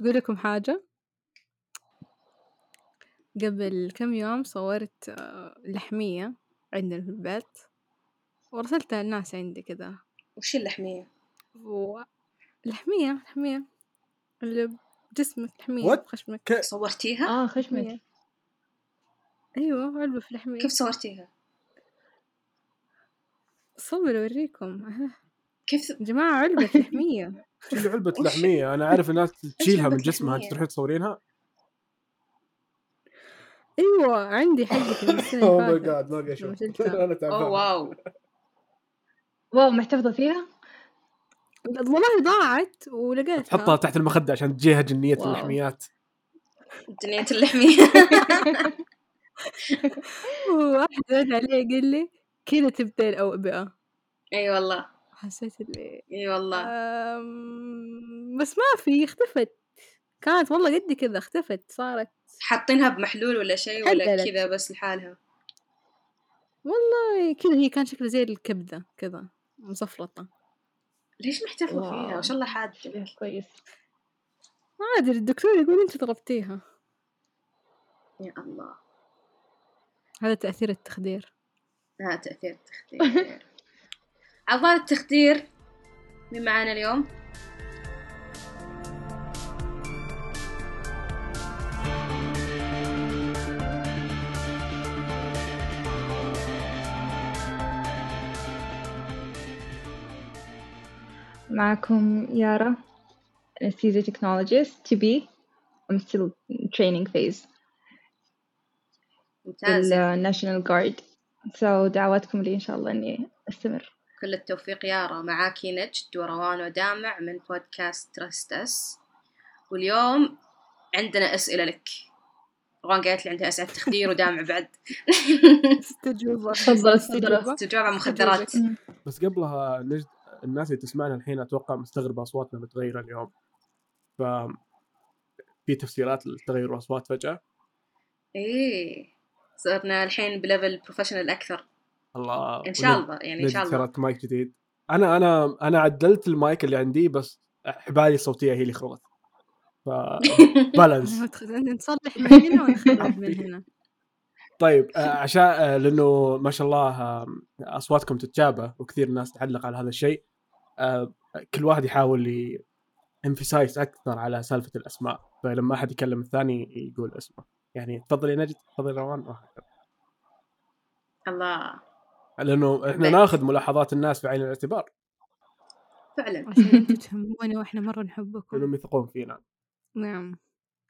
أقول لكم حاجة قبل كم يوم صورت آه، لحمية عندنا في البيت ورسلتها للناس عندي كذا وش اللحمية؟ و... لحمية لحمية اللي بجسمك لحمية What؟ بخشمك ك- صورتيها؟ آه خشمك لحمية أيوة علبة في لحمية كيف صورتيها؟ صور أوريكم أه. كيف يا جماعة علبة في لحمية علبة وش- لحمية أنا أعرف الناس تشيلها من جسمها لحمية؟ أنت تروحين تصورينها؟ أيوة عندي حقتي من أوه اللي ماي جاد ما. أنا أوه تعبان. واو. واو محتفظة فيها؟ والله ضاعت ولقيتها. تحطها تحت المخدة عشان تجيها جنية واو. اللحميات. دنيا اللحمية. واحد رد علي قال لي كذا تبدأ الأوبئة. إي والله. حسيت اللي إي والله. أم... بس ما في اختفت. كانت والله قد كذا اختفت صارت حاطينها بمحلول ولا شيء ولا. كذا بس لحالها. والله كذا هي كان شكلها زي الكبدة كذا مصفلطة ليش محتفظة. فيها؟ وش الله حاد. إيه، كويس. ما أدري الدكتور يقول أنت ضربتيها يا الله. هذا تأثير التخدير. لا تأثير التخدير. عضال التخدير مين معانا اليوم؟ معكم يارا anesthesia technologist to be I'm still training phase. ممتاز بالناشونال جارد so دعواتكم لي إن شاء الله إني أستمر. كل التوفيق يارا معاكي نجد وروان ودامع من بودكاست ترست أس. واليوم عندنا أسئلة لك. روان قالت لي عندها أسئلة تخدير ودامع بعد. استجوبة تفضل، استجوبة. عن مخدرات. بس قبلها نجد الناس اللي تسمعنا الحين أتوقع مستغربة أصواتنا متغيرة اليوم. ف في تفسيرات لتغير الأصوات فجأة. إيه. صرنا الحين ب level professional أكثر. الله إن شاء الله يعني إن نجد شاء الله. شريت مايك جديد. أنا أنا أنا عدلت المايك اللي عندي بس حبالي الصوتية هي اللي خربت ف balance نصلح من هنا ونخرب من هنا. طيب آه، عشان آه، لأنه ما شاء الله آه، أصواتكم تتشابه وكثير ناس تعلق على هذا الشيء. كل واحد يحاول امفسايز أكثر على سالفة الأسماء. فلما أحد يكلم الثاني يقول اسمه. يعني تفضل يا نجد تفضل يا روان وهكذا. الله. لأنه إحنا بس. ناخذ ملاحظات الناس في عين الاعتبار. فعلا. عشان أنتم تهمونا وإحنا مرة نحبكم. لأنهم يثقون فينا. نعم.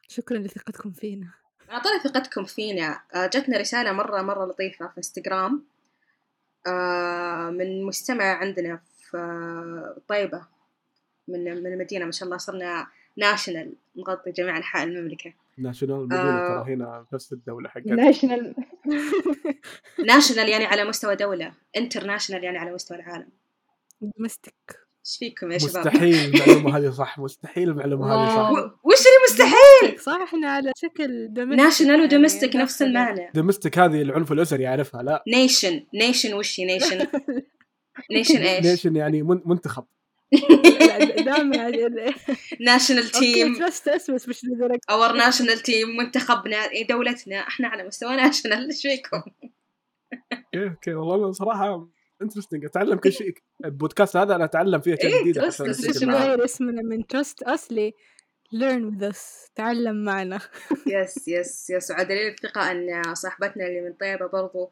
شكرا لثقتكم فينا. أعطونا ثقتكم فينا. آه، جتنا رسالة مرة مرة لطيفة في إنستغرام. آه، من مستمع عندنا في آه، طيبة من من المدينة. ما شاء الله صرنا national نغطي جميع أنحاء المملكة. national آه. ترى هنا نفس الدولة حقتنا. ناشونال ناشونال يعني على مستوى دولة. international يعني على مستوى العالم. domestic إيش فيكم يا شباب؟ مستحيل المعلومة هذه صح. مستحيل المعلومة هذه صح. وش اللي مستحيل؟ صح إحنا على شكل domestic national و domestic نفس المعنى. domestic هذه العنف الأسري يعرفها لا. nation nation وش هي؟ nation nation إيش؟ nation يعني من- منتخب. national team بس مش our national team منتخبنا إيه، دولتنا إحنا على مستوى national إيش فيكم؟ okay okay والله صراحة interesting أتعلم كل شيء. البودكاست هذا أنا أتعلم فيه اشياء إيه، جديده. نغير اسمنا من trust us ل learn with us تعلم معنا. yes yes yes ودليل الثقة أن صاحبتنا اللي من طيبة برضو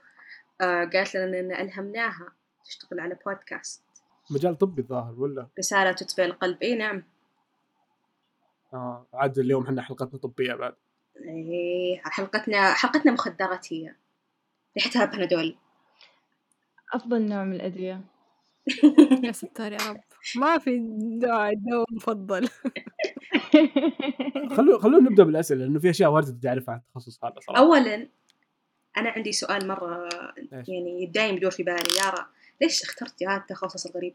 آه قالت لنا إن ألهمناها تشتغل على بودكاست مجال طبي الظاهر ولا؟ رسالة تدفئ القلب. إي نعم. آه عاد اليوم إحنا حلقتنا طبية بعد. إيه حلقتنا حلقتنا مخدرات هي. ريحتها بنادول أفضل نوع من الأدوية. يا ستار يا رب. ما في دواء دواء مفضل. خلونا خلونا نبدأ بالأسئلة لأنه في أشياء واجد بدي أعرفها عن التخصص هذا صراحة. اولا أنا عندي سؤال مرة إيش؟ يعني دايم يدور في بالي. يارا ليش اخترتي هذا التخصص الغريب؟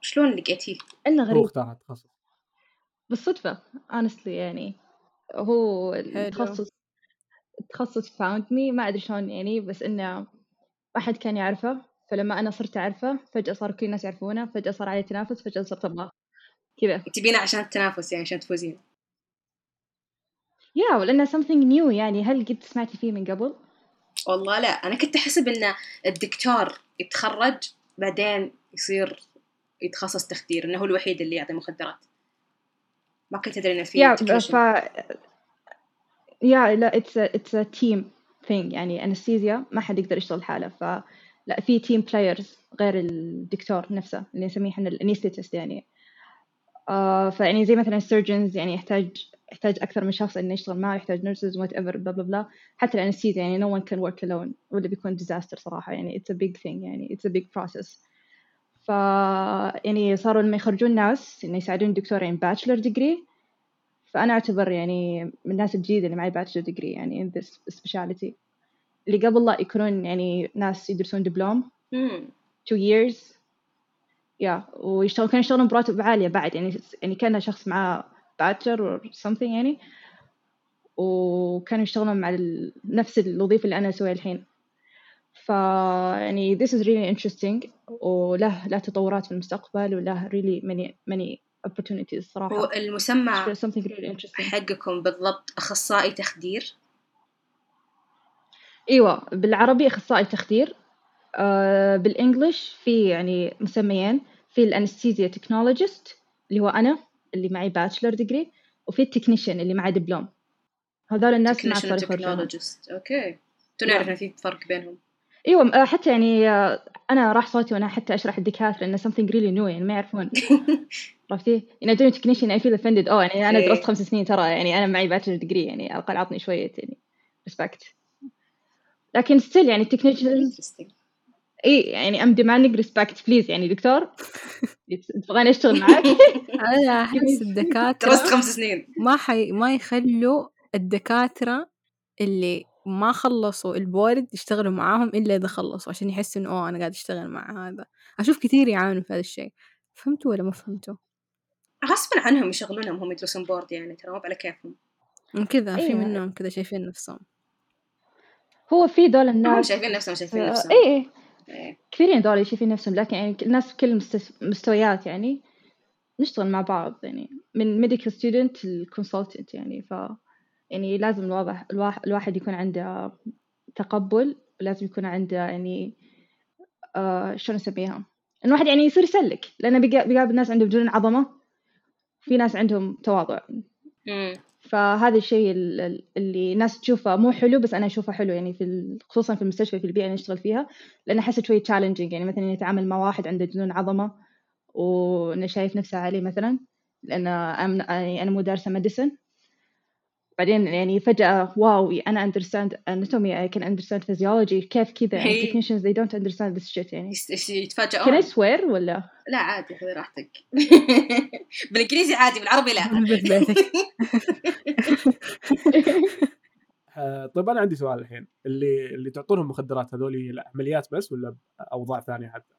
شلون لقيتيه؟ إنه هو غريب اختار التخصص. بالصدفة honestly يعني هو التخصص التخصص found me ما أدري شلون يعني بس إنه ما أحد كان يعرفه فلما أنا صرت أعرفه فجأة صار كل الناس يعرفونه فجأة صار عليه تنافس فجأة صرت أبغاه. كذا. تبينا عشان التنافس يعني عشان تفوزين. يا ولأنه something new يعني. هل قد سمعتي فيه من قبل؟ والله لا أنا كنت أحسب إن الدكتور يتخرج بعدين يصير يتخصص تخدير إنه هو الوحيد اللي يعطي مخدرات. ما كنت أدري إنه في يا. ف يا لا it's a, it's a team thing. يعني anesthesia ما حد يقدر يشتغل حاله ف لا في team players غير الدكتور نفسه اللي نسميه إحنا ال anesthetist يعني. فيعني زي مثلا ال surgeons يعني يحتاج يحتاج أكثر من شخص إنه يشتغل معه يحتاج nurses whatever بلا بلا بلا حتى ال anesthesia يعني no one can work alone. ولا بيكون disaster صراحة يعني it's a big thing يعني it's a big process. ف يعني صاروا لما يخرجون ناس إنه يساعدون يعني bachelor degree. فأنا أعتبر يعني من الناس الجديدة اللي معي bachelor degree يعني in this speciality. اللي قبل لا يكونون يعني ناس يدرسون دبلوم two years. يا yeah. ويشتغل كانوا يشتغلون براتب عالية بعد. يعني يعني كان شخص معاه bachelor or something يعني. وكانوا يشتغلون مع ال... نفس الوظيفة اللي أنا أسويها الحين. ف يعني this is really interesting. وله له تطورات في المستقبل وله really many many opportunities صراحة. هو المسمى something really interesting. حقكم بالضبط أخصائي تخدير؟ إيوه. بالعربي أخصائي تخدير. بال English في يعني مسميين في ال anesthesia technologist اللي هو أنا اللي معي bachelor degree وفي ال technician اللي معي دبلوم هذول الناس ما صار يخرجون technologist. okay. تنعرف في فرق بينهم. إيوه آه، حتى يعني آه، أنا راح صوتي وأنا حتى أشرح الدكاترة انه something really new يعني ما يعرفون. عرفتي؟ يعني doing technician I feel offended. oh يعني أنا. درست خمس سنين ترى يعني أنا معي bachelor degree يعني على الأقل عطني شوية يعني respect. لكن still يعني Interesting. إي يعني I'm demanding respect. Please يعني دكتور تبغاني أشتغل معاك؟ أنا أحس الدكاترة درست خمس سنين. ما حي ما يخلوا الدكاترة اللي ما خلصوا ال board يشتغلوا معاهم إلا إذا خلصوا عشان يحسوا إنه oh أنا قاعد أشتغل مع هذا. أشوف كثير يعانوا في هذا الشيء. فهمتوا ولا ما فهمتوا؟ غصبا عنهم يشغلونهم هم يدرسون board يعني ترى مو على كيفهم. من كذا في أيوة. منهم كذا شايفين نفسهم. هو في دول هم الناس شايفين نفسهم شايفين آه، نفسهم. اي اي إيه. كثيرين دول شايفين نفسهم لكن يعني الناس في كل المست- المستويات يعني نشتغل مع بعض يعني من medical student للconsultant يعني ف يعني لازم الواضح الواحد, يكون عنده تقبل ولازم يكون عنده يعني آه شلون اسميها؟ إن الواحد يعني يصير يسلك لأنه بيقا- بيقابل ناس عندهم جنون عظمة في ناس عندهم تواضع. فهذا الشيء ال- ال- اللي الناس تشوفه مو حلو بس أنا أشوفه حلو يعني في خصوصا في المستشفى في البيئة اللي نشتغل فيها لأن أحسه شوي challenging يعني مثلا يتعامل مع واحد عنده جنون عظمة وإنه شايف نفسه عليه مثلا لأن أنا مو دارسة medicine بعدين يعني فجأة wow أنا understand anatomy I can understand physiology كيف كذا هي. technicians they don't understand this shit يعني. يس- can I يتفاجئون swear ولا؟ لا عادي خذي راحتك. بالإنجليزي عادي بالعربي لا. آه، طيب أنا عندي سؤال الحين. اللي اللي تعطونهم مخدرات هذول العمليات بس ولا أوضاع ثانية حتى؟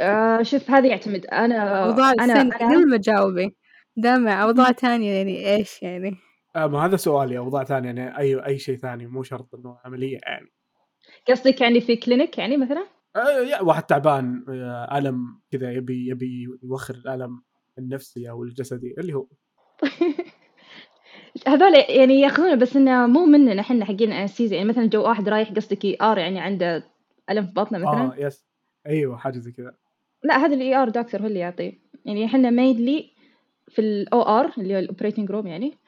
آه شوف هذا يعتمد. أنا أوضاع أنا أنا قبل دامع أوضاع تانية يعني إيش يعني؟ آه ما هذا سؤالي أوضاع ثانية يعني أي أي شيء ثاني مو شرط إنه عملية يعني. قصدك يعني في كلينيك يعني مثلا؟ آه يا واحد تعبان آه ألم كذا يبي يبي يوخر الألم النفسي أو الجسدي اللي هو. هذول يعني ياخذونه بس إنه مو مننا إحنا حقين anesthesia يعني مثلا جو واحد رايح قصدك ER يعني عنده ألم في بطنه مثلا؟ آه yes أيوه حاجة زي كذا. لا هذا ال ER دكتور هو اللي يعطيه. يعني إحنا mainly في ال OR اللي هو ال operating room يعني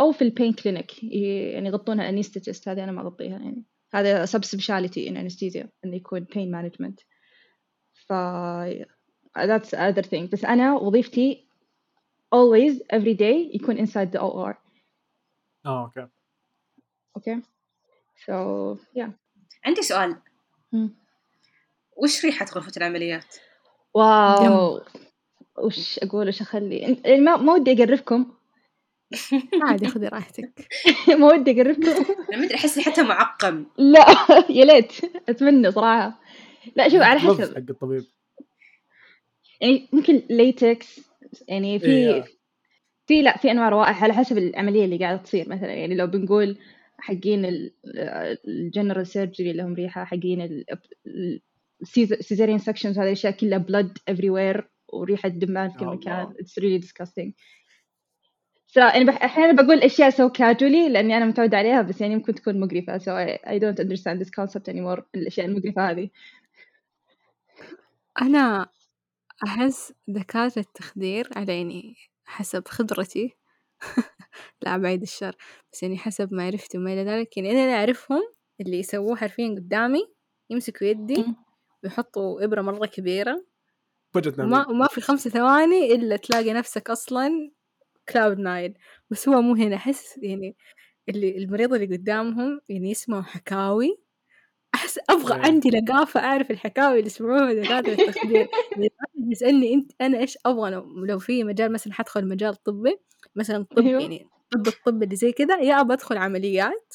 أو في ال pain clinic يعني يغطونها anesthetist هذه أنا ما أغطيها يعني. هذا sub specialty in anesthesia انه يكون pain management ف that's other thing. بس أنا وظيفتي always every day يكون inside the OR آه أوكي. okay so yeah. عندي سؤال. مم. وش ريحة غرفة العمليات؟ واو. وش أقول وش أخلي؟ يعني ما ما ودي أقرفكم. عادي خذي راحتك. ما ودي أقرفكم. أنا مدري أحس ريحتها معقم. لا يا ليت. أتمنى صراحة. لا شوف على حسب. حق الطبيب. يعني ممكن ليتكس يعني في إيه. في لا في أنواع روائح على حسب العملية اللي قاعدة تصير. مثلا يعني لو بنقول حقين ال general surgery لهم ريحة حقين ال cesarean sections هذه الاشياء كلها blood everywhere وريحة دم في كل مكان really disgusting. So أنا بح- أحيانا بقول أشياء so casually لأني أنا متعودة عليها بس يعني ممكن تكون مقرفة. So I, I don't understand this concept anymore الأشياء المقرفة هذه. أنا أحس دكاترة التخدير على يعني حسب خبرتي. لا بعيد الشر. بس يعني حسب معرفتي وما إلى ذلك. يعني أنا اللي أعرفهم اللي يسووه حرفيا قدامي يمسكوا يدي. ويحطوا إبرة مرة كبيرة. فجأة تنام وما, وما في خمسة ثواني إلا تلاقي نفسك أصلا cloud nine بس هو مو هنا أحس يعني اللي المريض اللي قدامهم يعني يسمعوا حكاوي أحس أبغى إيه. عندي لقافة أعرف الحكاوي اللي يسمعوها دكاترة التخدير يعني الواحد يسألني أنت أنا إيش أبغى لو, لو في مجال مثلا حدخل مجال طبي مثلا طب أيوه. يعني طب الطب اللي زي كذا يا أبغى أدخل عمليات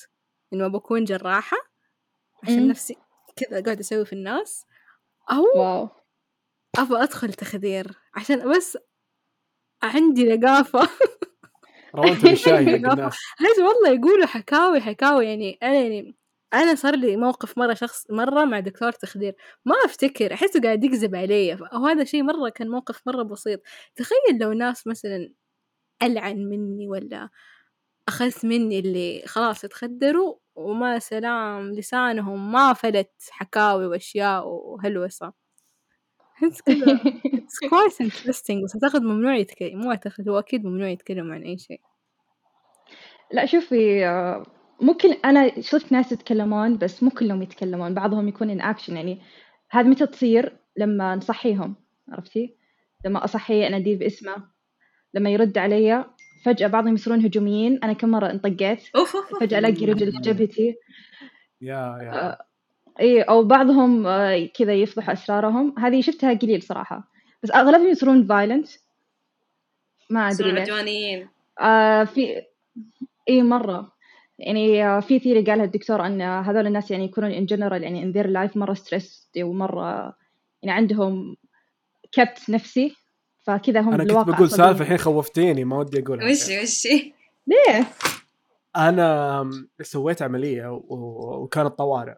إنه بكون جراحة عشان مم. نفسي كذا قاعد أسوي في الناس أو واو أبغى أدخل تخدير عشان بس عندي لقافة روانت. الناس. والله يقولوا حكاوي حكاوي. يعني أنا يعني أنا صار لي موقف مرة شخص مرة مع دكتور تخدير. ما أفتكر أحسه قاعد يكذب علي. أو هذا شيء مرة كان موقف مرة بسيط. تخيل لو ناس مثلا ألعن مني ولا أخذت مني اللي خلاص اتخدروا وما سلام لسانهم ما فلت حكاوي وأشياء وهلوسة. أحس كذا it's quite interesting. بس أعتقد ممنوع يتكلم مو أعتقد هو أكيد ممنوع يتكلم عن أي شيء. لا شوفي آه، ممكن أنا شفت ناس يتكلمون بس مو كلهم يتكلمون. بعضهم يكون in action. يعني هذا متى تصير؟ لما نصحيهم. عرفتي؟ لما أصحيه أناديه باسمه. لما يرد علي فجأة بعضهم يصيرون هجوميين. أنا كم مرة انطقيت. أوف أوف أوف. فجأة ألاقي رجل في جبهتي. yeah yeah اي أو بعضهم آه، كذا يفضحوا أسرارهم. هذه شفتها قليل صراحة. بس أغلبهم يصيرون violent ما أدري يصيرون عدوانيين. آه في اي مرة. يعني آه، في theory قالها الدكتور أن هذول الناس يعني يكونون in general يعني in their life مرة stress ومرة يعني عندهم كبت نفسي. فكذا هم أنا كنت بقول. سالفة الحين خوفتيني ما ودي أقولها. وش وش؟ ليه؟ أنا سويت عملية وكانت طوارئ.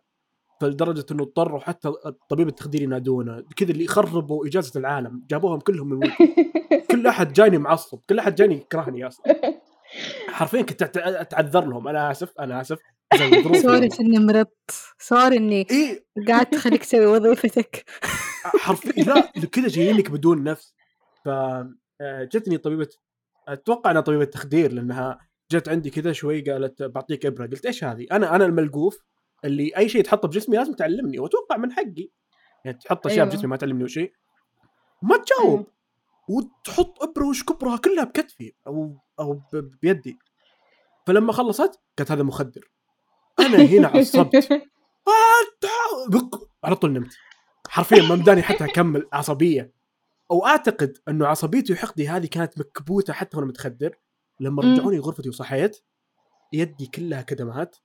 فلدرجة إنه اضطروا حتى الطبيب التخدير ينادونه. كذا اللي يخربوا إجازة العالم جابوهم كلهم من كل أحد جايني معصب كل أحد جايني يكرهني أصلا حرفيا كنت أتعذر لهم. أنا آسف أنا آسف. سوري إني مرضت. سوري إني قاعد تخليك تسوي وظيفتك. حرفيا لا كذا جايينك بدون نفس. ف آه، جتني طبيبة أتوقع إنها طبيبة تخدير لأنها جت عندي كذا شوي قالت بعطيك إبرة. قلت إيش هذه؟ أنا أنا الملقوف. اللي أي شيء يتحط بجسمي لازم تعلمني وأتوقع من حقي. يعني تحط أشياء أيوة. بجسمي ما تعلمني وشيء ما تجاوب. وتحط إبرة وش كبرها كلها بكتفي أو أو بيدي. فلما خلصت قالت هذا مخدر. أنا هنا عصبت آه، على طول نمت. حرفيا ما مداني حتى أكمل عصبية. أو أعتقد إنه عصبيتي وحقدي هذه كانت مكبوتة حتى وأنا متخدر. لما. رجعوني غرفتي وصحيت يدي كلها كدمات.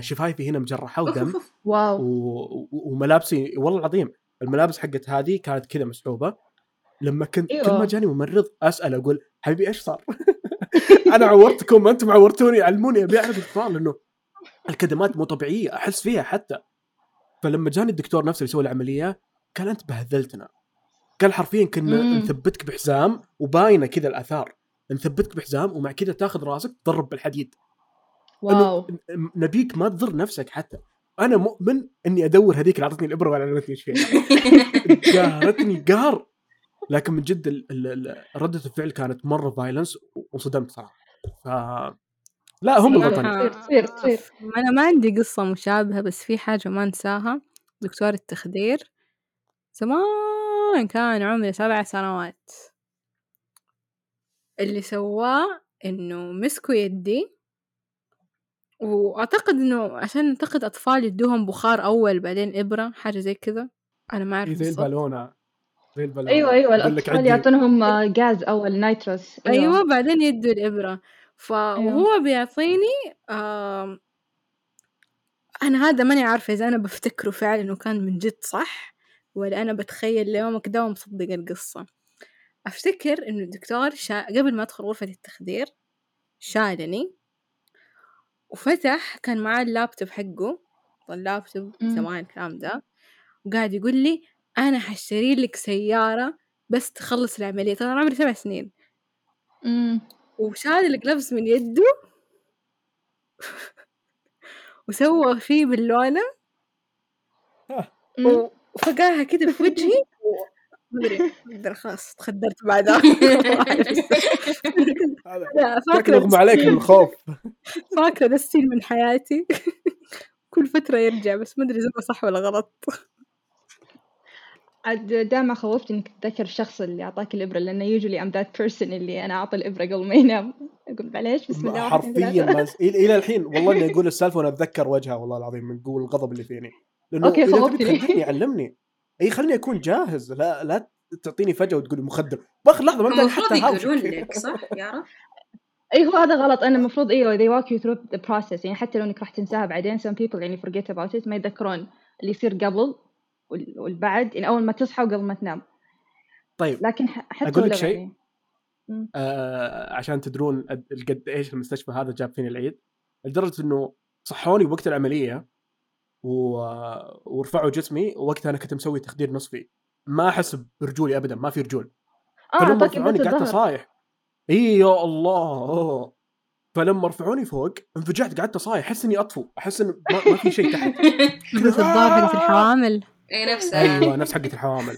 شفايفي هنا مجرحة ودم واو. و... وملابسي والله العظيم الملابس حقت هذه كانت كذا مسحوبه لما كنت كل ما. جاني ممرض أسأل أقول حبيبي إيش صار؟ أنا عورتكم أنتم عورتوني علموني أبي أعرف إيش صار لأنه الكدمات مو طبيعية أحس فيها حتى. فلما جاني الدكتور نفسه يسوي العملية قال أنت بهذلتنا. قال حرفيا كنا. نثبتك بحزام وباينة كذا الآثار. نثبتك بحزام ومع كذا تاخذ راسك تضرب بالحديد. واو. نبيك ما تضر نفسك حتى. أنا مؤمن إني أدور هذيك اللي أعطتني الإبرة ولا علمتني إيش فيها. قهرتني قهر. لكن من جد ال- ال- ال- ردة الفعل كانت مرة فايلنس وانصدمت صراحة. ف لا هم الغلطانين تصير- تصير- تصير. أنا ما عندي قصة مشابهة بس في حاجة ما أنساها. دكتور التخدير زمان كان عمري سبع سنوات. اللي سواه إنه مسكوا يدي وأعتقد إنه عشان أعتقد أطفال يدوهم بخار أول بعدين إبرة حاجة زي كذا. أنا ما أعرف إيه زي بالضبط. البالونة. زي البالونة. أيوه أيوه يقول لك الاطفال عندي يعطونهم آه، غاز أول نايتروس أيوة. بعدين يدوا الإبرة فهو بيعطيني آم، أنا هذا ماني عارفة إذا أنا بفتكره فعلا إنه كان من جد صح ولا أنا بتخيل ليومك ده ومصدق القصة. أفتكر إنه الدكتور شا... قبل ما أدخل غرفة التخدير شالني. وفتح كان معاه اللابتوب حقه اللابتوب مم. زمان الكلام ده وقاعد يقول لي أنا حشتري لك سيارة بس تخلص العملية ترى أنا عمري سبع سنين أمم. وشال الجلفز من يده وسوى فيه بالونة أمم. وفقاها كده في وجهي ما ادري ما أقدر خلاص تخدرت بعدها فاكرة أغمى عليك من الخوف فاكرة ده السين من حياتي؟ كل فترة يرجع بس ما أدري إذا صح ولا غلط. عاد دائما خوفتني إنك تتذكر الشخص اللي أعطاك الإبرة لأنه يوجولي ام ذات بيرسون اللي أنا أعطي الإبرة قبل ما ينام. أقول معليش بسم الله حرفيا إلى إلى الحين والله إني أقول السالفة وأنا أتذكر وجهها والله العظيم من قوه الغضب اللي فيني. لأنه تبي خوفتني. علمني. إي خليني أكون جاهز. لا لا تعطيني فجأة وتقول لي مخدر. باخر لحظة ما أنت حتى يقولون. لك صح؟ يارا؟ اي هو هذا غلط. أنا المفروض أيوه they walk you through the process. يعني حتى لو إنك راح تنساها بعدين some people يعني forget about it ما يتذكرون اللي يصير قبل وال- والبعد يعني أول ما تصحى وقبل ما تنام. طيب. لكن حتى أقول لك شيء؟ يعني. آه عشان تدرون قد قد إيش المستشفى هذا جاب فيني العيد. لدرجة إنه صحوني وقت العملية و... ورفعوا جسمي ووقتها أنا كنت مسوي تخدير نصفي. ما أحس برجولي ابدا ما في رجول. آه فلما اعطاك رفعوني قعدت صايح إي يا الله. أوه. فلما رفعوني فوق انفجعت قعدت صايح أحس إني أطفو. أحس إن ما, ما في شيء تحت. بس الظاهر حقت الحوامل. إي نفسها أيوه نفس حقة الحوامل.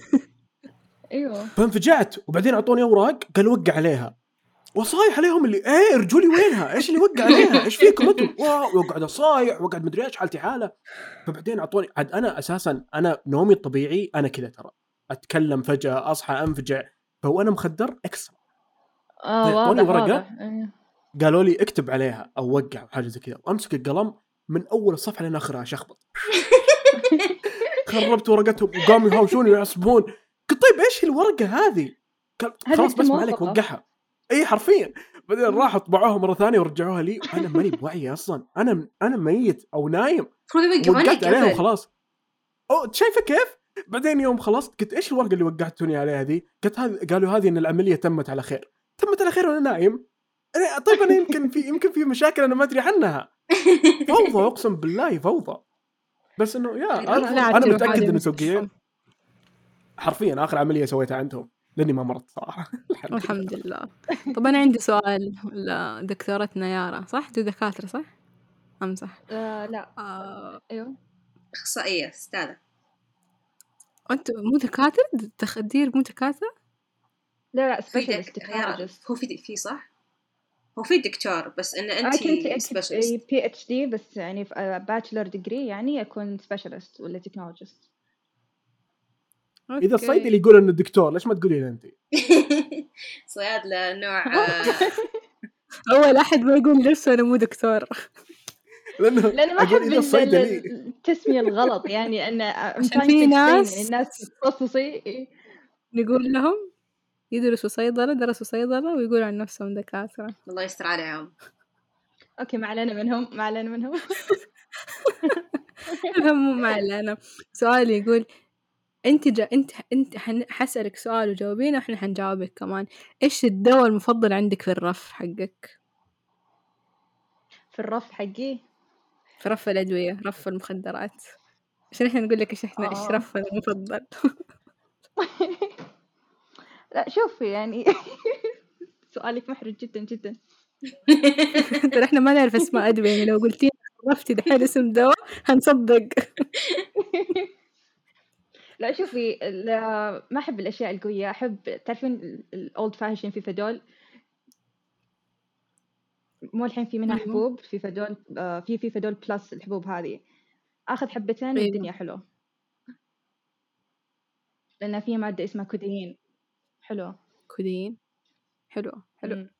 أيوه. فانفجعت. وبعدين أعطوني أوراق قال وقع عليها. وصايح عليهم اللي إيه رجولي وينها؟ إيش اللي وقع عليها؟ إيش فيكم أنتم؟ واو وقعد أصايح وقعد مدري إيش حالتي حالة فبعدين أعطوني عاد أنا أساسا أنا نومي الطبيعي أنا كذا ترى أتكلم فجأة أصحى أنفجع فهو أنا مخدر extra آه واضح؟ واضح أيوه. قالوا لي اكتب عليها أو وقع أو حاجة زي كذا وأمسك القلم من أول الصفحة لين آخرها شخبط خربت ورقتهم وقاموا يهاوشوني ويعصبون قلت طيب إيش الورقة هذه؟ خلاص بس ما عليك. وقعها إي حرفيا. بعدين راحوا طبعوها مرة ثانية ورجعوها لي وأنا ماني بوعي أصلا. أنا أنا ميت أو نايم. وقعت عليهم قبل خلاص. أو شايفة كيف؟ بعدين يوم خلصت قلت إيش الورقة اللي وقعتوني عليها ذي؟ قلت هذه قالوا هذه إن العملية تمت على خير. تمت على خير وأنا نايم. أنا طيب أنا يمكن في يمكن في مشاكل أنا ما أدري عنها. فوضى أقسم بالله فوضى. بس إنه يا أنا, أنا متأكد إنه. توقيع حرفيا آخر عملية سويتها عندهم. لأني ما مرضت صراحة. الحمد لله. طب أنا عندي سؤال لدكتورتنا يارا صح؟ دو دكاترة صح؟ أمزح آه لا. آه، أيوه. أخصائية أستاذة. أنت مو دكاترة؟ تخدير مو دكاترة؟ لا لا في specialist هو في في صح؟ هو في دكتور بس إن أنا انت كنت specialist PhD بس يعني في bachelor degree يعني أكون specialist ولا technologist إذا okay. الصيدلي يقول إنه دكتور ليش ما تقولين انت؟ صيادله نوع آه، أول أحد ما يقول نفسه أنا مو دكتور. لأنه لأن ما أقول أحب إذا ال- الصيدلي ال- التسمية الغلط يعني trying في ناس- الناس تخصصي نقول لهم يدرسوا صيدلة درسوا صيدلة ويقولوا عن نفسهم دكاترة. الله يستر عليهم. أوكي ما علينا منهم ما علينا منهم. المهم ما علينا. سؤال يقول انت جا انت انت حن... حسألك سؤال وجاوبينه وإحنا حنجاوبك كمان. إيش الدواء المفضل عندك في الرف حقك؟ في الرف حقي؟ في رف الأدوية رف المخدرات. عشان إحنا نقول لك إيش إحنا إيش آه. رفنا المفضل. لا شوفي يعني. سؤالك محرج جدا جدا. ترى إحنا ما نعرف اسماء أدوية يعني لو قلتي رفتي دحين اسم دواء هنصدق. لا شوفي لا ما أحب الأشياء القوية. أحب تعرفين ال old fashioned فيفادول؟ مو الحين في منها. حبوب فيفادول آه، في فيفادول plus الحبوب هذه. آخذ حبتين أيوة. والدنيا حلوة. لأن في مادة اسمها كوديين. حلوة. كودين حلو حلو مم.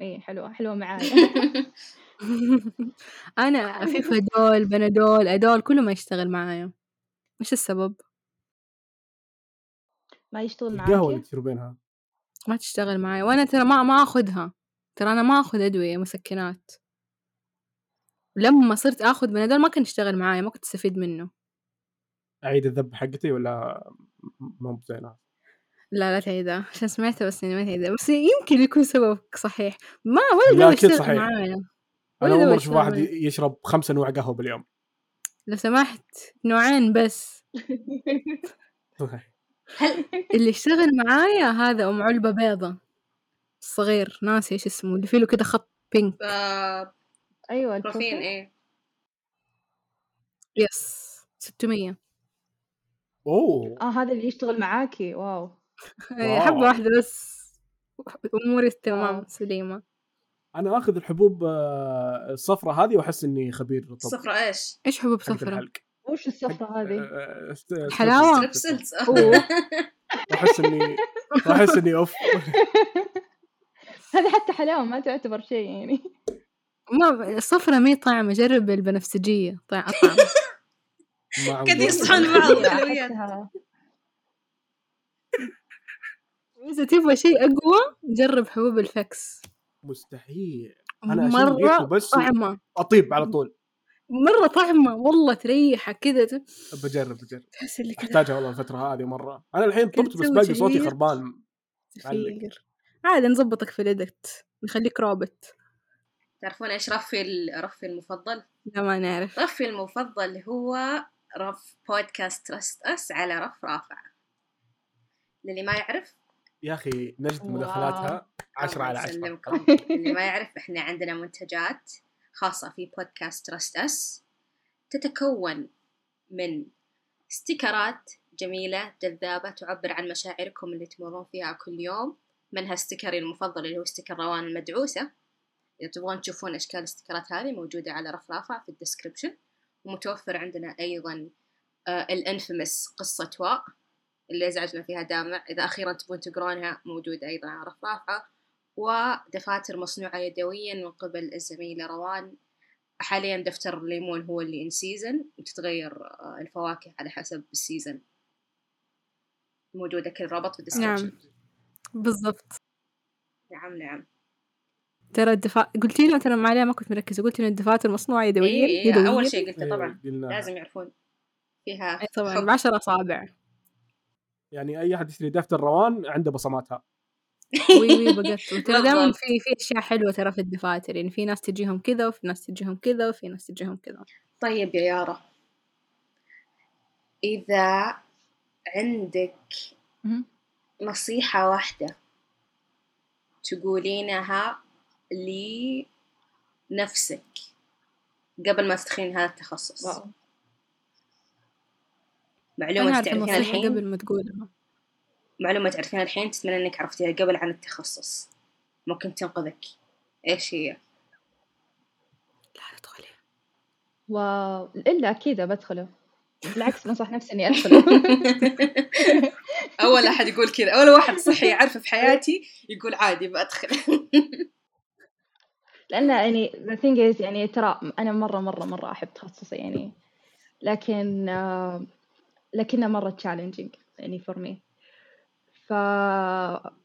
إي حلوة حلوة معايا. أنا فيفادول بنادول أدول كله ما يشتغل معايا. إيش السبب؟ ما يشتغل القهوه اللي تشربينها ما تشتغل معايا وأنا ترى ما ما آخذها. ترى أنا ما آخذ أدوية مسكنات. لما صرت آخذ بنادول ما كان يشتغل معايا ما كنت أستفيد منه. أعيد الذب حقتي ولا مو بزينة؟ لا لا تعيدها. عشان سمعتها بس ما تعيدها. بس يمكن يكون سببك صحيح. ما ولا لا، دواء يشتغل صحيح. معايا. أنا أول مرة أشوف واحد. يشرب خمس انواع قهوة باليوم. لو سمحت نوعين بس. هل اللي اشتغل معايا هذا أم علبة بيضة. الصغير ناسي إيش اسمه اللي فيه له كده خط pink أيوه بروفين البروفين إيه. yes 600 أوه. آه هذا اللي يشتغل معاكي. wow. إيه، حبة. واحدة بس. أموري تمام. سليمة. أنا آخذ الحبوب آه، الصفراء هذه وأحس إني خبير طب الصفرة إيش؟ إيش حبوب الحلق. وش الصفرة هذه؟ آه، الحلاوة. ستريبسلز أوه. واحس اني واحس إني أوف. هذه حتى حلاوة ما تعتبر شيء يعني. ما الصفرة مي طعمة جرب البنفسجية. طعم قد يصحون بعض الحلويات. إذا تبغى شيء أقوى جرب حبوب الفكس. مستحيل. ريحته مرة بس طعمة. أطيب على طول. مرة طعمة والله تريحك كذا ت- بجرب بجرب تحس اللي كذا أحتاجها والله الفترة هذه مرة. أنا الحين طبت بس باقي صوتي. خربان. عادي نظبطك في الإدكت نخليك روبوت. تعرفون إيش رفي ال- رفي المفضل؟ لا ما نعرف. رفي المفضل هو رف بودكاست Trust Us على رفرافة. للي ما يعرف. يا أخي نجد. مداخلاتها 10 الله على 10 يسلمكم. اللي ما يعرف إحنا عندنا منتجات. خاصة في بودكاست Trust Us تتكون من ستيكرات جميلة جذابة تعبر عن مشاعركم اللي تمرون فيها كل يوم. منها ستيكري المفضل اللي هو sticker روان المدعوسة. إذا تبغون تشوفون أشكال الستيكرات هذه موجودة على رفرافة في ال description ومتوفر عندنا أيضا آه ال infamous قصة واء اللي أزعجنا فيها دامع. إذا أخيرا تبون تقرونها موجودة أيضا على رفرافة. ودفاتر مصنوعة يدويا من قبل الزميلة روان. حاليا دفتر الليمون هو اللي in season وتتغير آه، الفواكه على حسب ال season. موجودة كل رابط في ال description نعم بالضبط. نعم نعم. ترى الدفا قلتي له ترى معليه ما كنت مركزة. قلت إن الدفاتر مصنوعة يدويا؟ إيه إيه يدويا؟ أول شيء قلته إيه، طبعا. قلنا لازم يعرفون. فيها إيه طبعا. حب. بعشر أصابع. يعني أي أحد يشتري دفتر روان عنده بصماتها. وي وي بقت وترى دائما. في في أشياء حلوة ترى في الدفاتر يعني في ناس تجيهم كذا وفي ناس تجيهم كذا وفي ناس تجيهم كذا. طيب يا يارا. إذا عندك مهم. نصيحة واحدة تقولينها لنفسك قبل ما تدخلين هذا التخصص. واو. أعرف تعرفينها الحين؟ قبل ما تقولها. معلومة تعرفينها الحين تتمنى إنك عرفتيها قبل عن التخصص. ممكن تنقذك. إيش هي؟ لا تدخلي. واو. إلا أكيد بدخله. بالعكس بنصح نفسي إني أدخله. أول أحد يقول كذا. أول واحد صحي أعرفه في حياتي يقول عادي بأدخل لأن يعني the thing is يعني ترى أنا مرة مرة مرة أحب تخصصي يعني. لكن آه، لكنه مرة challenging يعني for me. ف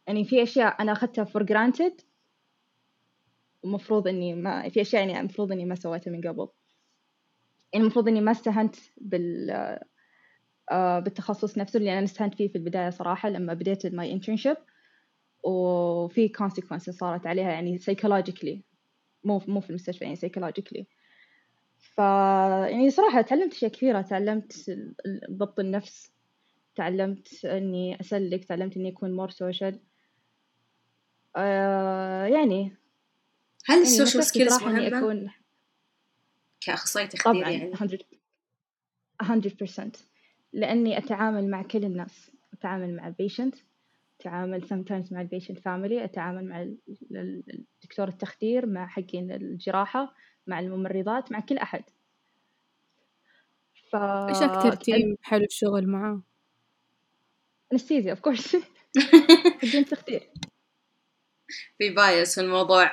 يعني في أشياء أنا أخذتها for granted ومفروض إني ما في أشياء يعني المفروض إني ما سويتها من قبل. يعني المفروض إني ما استهنت بال آه، بالتخصص نفسه اللي أنا استهنت فيه في البداية صراحة لما بديت ماي internship. وفي consequences صارت عليها يعني psychologically مو مو في المستشفى يعني psychologically. ف يعني صراحة تعلمت أشياء كثيرة تعلمت ضبط النفس. تعلمت إني أسلك تعلمت إني أكون more social. آه يعني هل يعني ال social skills مهمة؟ أكون كأخصائية تخدير طبعا يعني. 100 100% لأني أتعامل مع كل الناس. أتعامل مع ال patient أتعامل sometimes مع ال patient family أتعامل مع ال- ال- الدكتور التخدير مع حقين الجراحة مع الممرضات مع كل أحد. ف إيش أكتر team حلو الشغل معاه؟ anesthesia of course حقين تخدير في bias في الموضوع.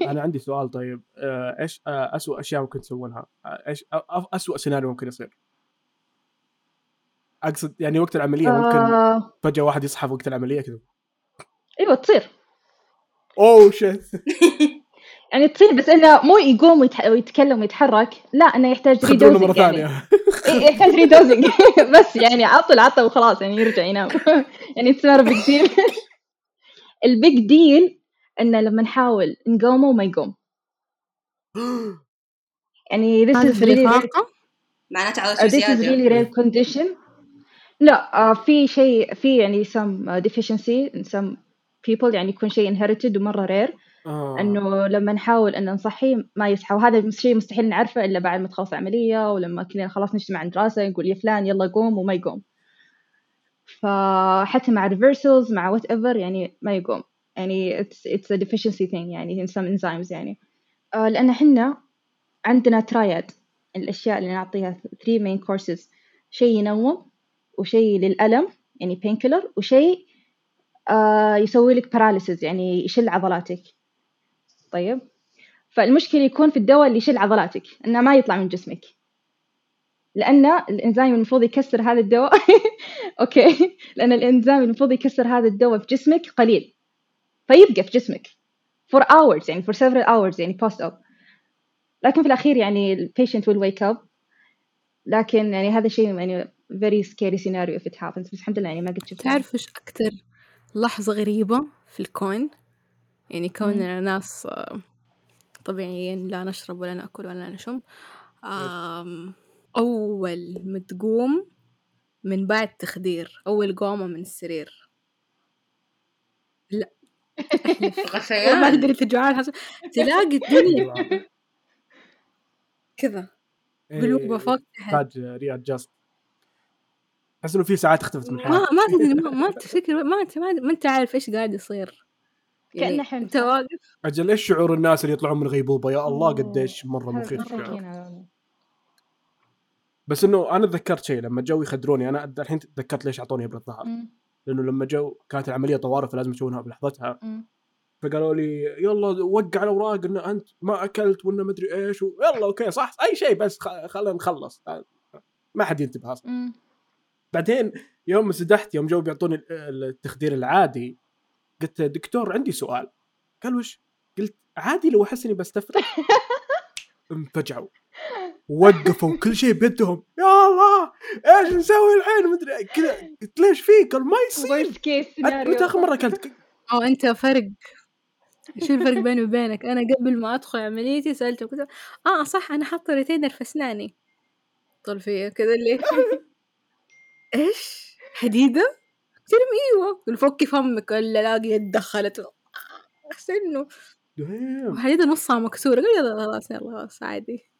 أنا عندي سؤال طيب. آه، إيش آه، اسوء أشياء ممكن تسوونها؟ آه، إيش اسوء سيناريو ممكن يصير؟ أقصد يعني وقت العملية ممكن فجأة واحد يصحى وقت العملية كذا. أيوه تصير. أوه shit يعني تصير بس إنه مو يقوم ويتح- ويتكلم ويتحرك. لا إنه يحتاج redosing يعني. ثانية إيه، يحتاج redosing بس يعني عطل عطل وخلاص يعني يرجع ينام. يعني تصير big deal ال big deal إنه لما نحاول نقومه وما يقوم. يعني this is really؟ معناته على this is really rare condition. لا آه، في شيء في يعني some deficiency in some people يعني يكون شيء inherited ومرة rare. آه. إنه لما نحاول إن نصحيه ما يصحى وهذا شيء مستحيل نعرفه إلا بعد ما تخلص عملية ولما كلنا خلاص نجتمع عند راسه نقول يا فلان يلا قوم وما يقوم. فحتى مع reversals مع whatever يعني ما يقوم. يعني it's a deficiency thing يعني in some enzymes يعني. آه لأن إحنا عندنا triad الأشياء اللي نعطيها three main courses. شيء ينوم وشيء للألم يعني painkiller وشيء آه يسوي لك paralysis يعني يشل عضلاتك. طيب. فالمشكلة يكون في الدواء اللي يشل عضلاتك إنه ما يطلع من جسمك. لأن الإنزيم المفروض يكسر هذا الدواء. أوكي. لأن الإنزيم المفروض يكسر هذا الدواء في جسمك قليل. فيبقى في جسمك. For hours يعني for several hours يعني post op. لكن في الأخير يعني patient will wake up. لكن يعني هذا شيء يعني very scary scenario if it happens. بس الحمد لله يعني ما قد شفت تعرف إيش أكتر لحظة غريبة في الكون؟ يعني كوننا ناس آه، طبيعيين لا نشرب ولا نأكل ولا نشم. آم، أول ما تقوم من بعد تخدير أول قومة من السرير. لا. ما غثيان تدري تجوعان حسب تلاقي الدنيا كذا. قلوبه فوق تحت رياد جاست. احس إنه في ساعات اختفت من ما حياتك. ما تدري ما, ما تفكر ما أنت ما, ما أنت عارف إيش قاعد يصير. يعني كأنه حلم أنت واقف أجل إيش شعور الناس اللي يطلعون من غيبوبة يا الله. قديش مرة مخيف. بس إنه أنا تذكرت شيء لما جو يخدروني أنا الحين تذكرت ليش أعطوني إبرة ظهر. لأنه لما جو كانت العملية طوارئ فلازم يسوونها بلحظتها. فقالوا لي يلا وقع الأوراق إن أنت ما أكلت ولا مدري إيش و... يلا okay صح أي شيء بس خ... خلينا نخلص ما حد ينتبه أصلا. بعدين يوم انسدحت يوم جو بيعطوني ال- التخدير العادي قلت دكتور عندي سؤال. قال وش؟ قلت عادي لو أحس إني بستفرغ. انفجعوا. وقفوا كل شيء بيدهم. يا الله إيش نسوي الحين؟ مدري كذا قلت ليش فيك؟ قال ما يصير. متى آخر مرة اكلت أو أنت فرق. شو الفرق بيني وبينك؟ أنا قبل ما أدخل عمليتي سألته كذا آه صح أنا حاطة ريتينر في أسناني. طل فيا كذا اللي إيش؟ حديدة؟ قلت لهم إيوه. قال فكي فمك ولا لاقي يد دخلت. أحس إنه. حديده نصها مكسورة. قال يلا خلاص يلا خلاص عادي.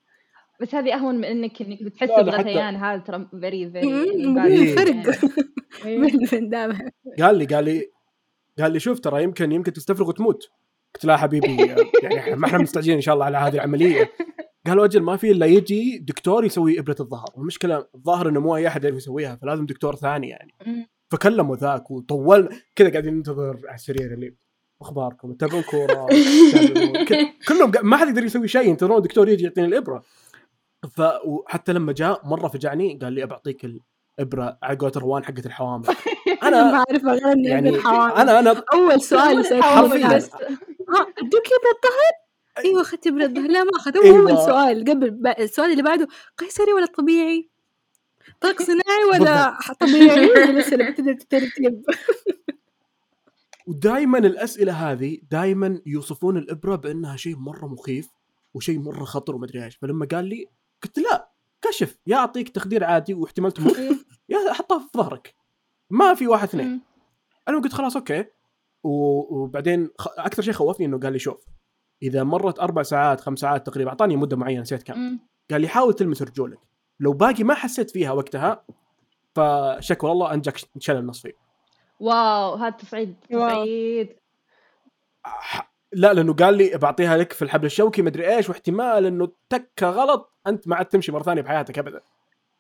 بس هذه أهون من إنك إنك بتحس بغثيان هذا ترى very very فرق. من من دامها. قال لي قال لي قال لي شوف ترى يمكن يمكن تستفرغ وتموت. قلت لا حبيبي يعني ما إحنا مستعجلين إن شاء الله على هذه العملية. قالوا أجل ما في إلا يجي دكتور يسوي إبرة الظهر. والمشكلة الظاهر إنه مو أي أحد يعرف يسويها فلازم دكتور ثاني يعني. فكلموا ذاك وطولنا كذا قاعدين ننتظر على السرير اللي أخباركم تتابعون كورة كلهم قا- ما حد يقدر يسوي شيء ينتظرون الدكتور يجي يعطيني الإبرة ف وحتى لما جاء مرة فجعني قال لي بعطيك الإبرة على قولة روان حقت الحوامل أنا أنا ما أعرف اغني يعني الحوامل أنا أنا أول سؤال حرفياً. بس أدوك إبرة الظهر؟ أيوه أخذت إبرة الظهر لا ما أخذت. أول سؤال قبل السؤال اللي بعده قيصري ولا طبيعي؟ طاق صناعي ولا طبيعي؟ بتبدا ترتيب ودائما الأسئلة هذه دائما يوصفون الإبرة بأنها شيء مرة مخيف وشيء مرة خطر ومدري إيش. فلما قال لي قلت لا كشف. يا أعطيك تخدير عادي واحتمال تموت. يا احطها في ظهرك. ما في واحد اثنين. أنا قلت خلاص أوكي. وبعدين. أكثر شيء خوفني إنه قال لي شوف إذا مرت أربع ساعات خمس ساعات تقريبا أعطاني مدة معينة نسيت كم. قال لي حاول تلمس رجولك. لو باقي ما حسيت فيها وقتها فشكوى الله انجك نشل النص فيه واو هذا تصعيد. تصعيد. لا لأنه قال لي بعطيها لك في الحبل الشوكي مدري إيش واحتمال إنه تكه غلط أنت ما عاد تمشي مرة ثانية بحياتك ابدا.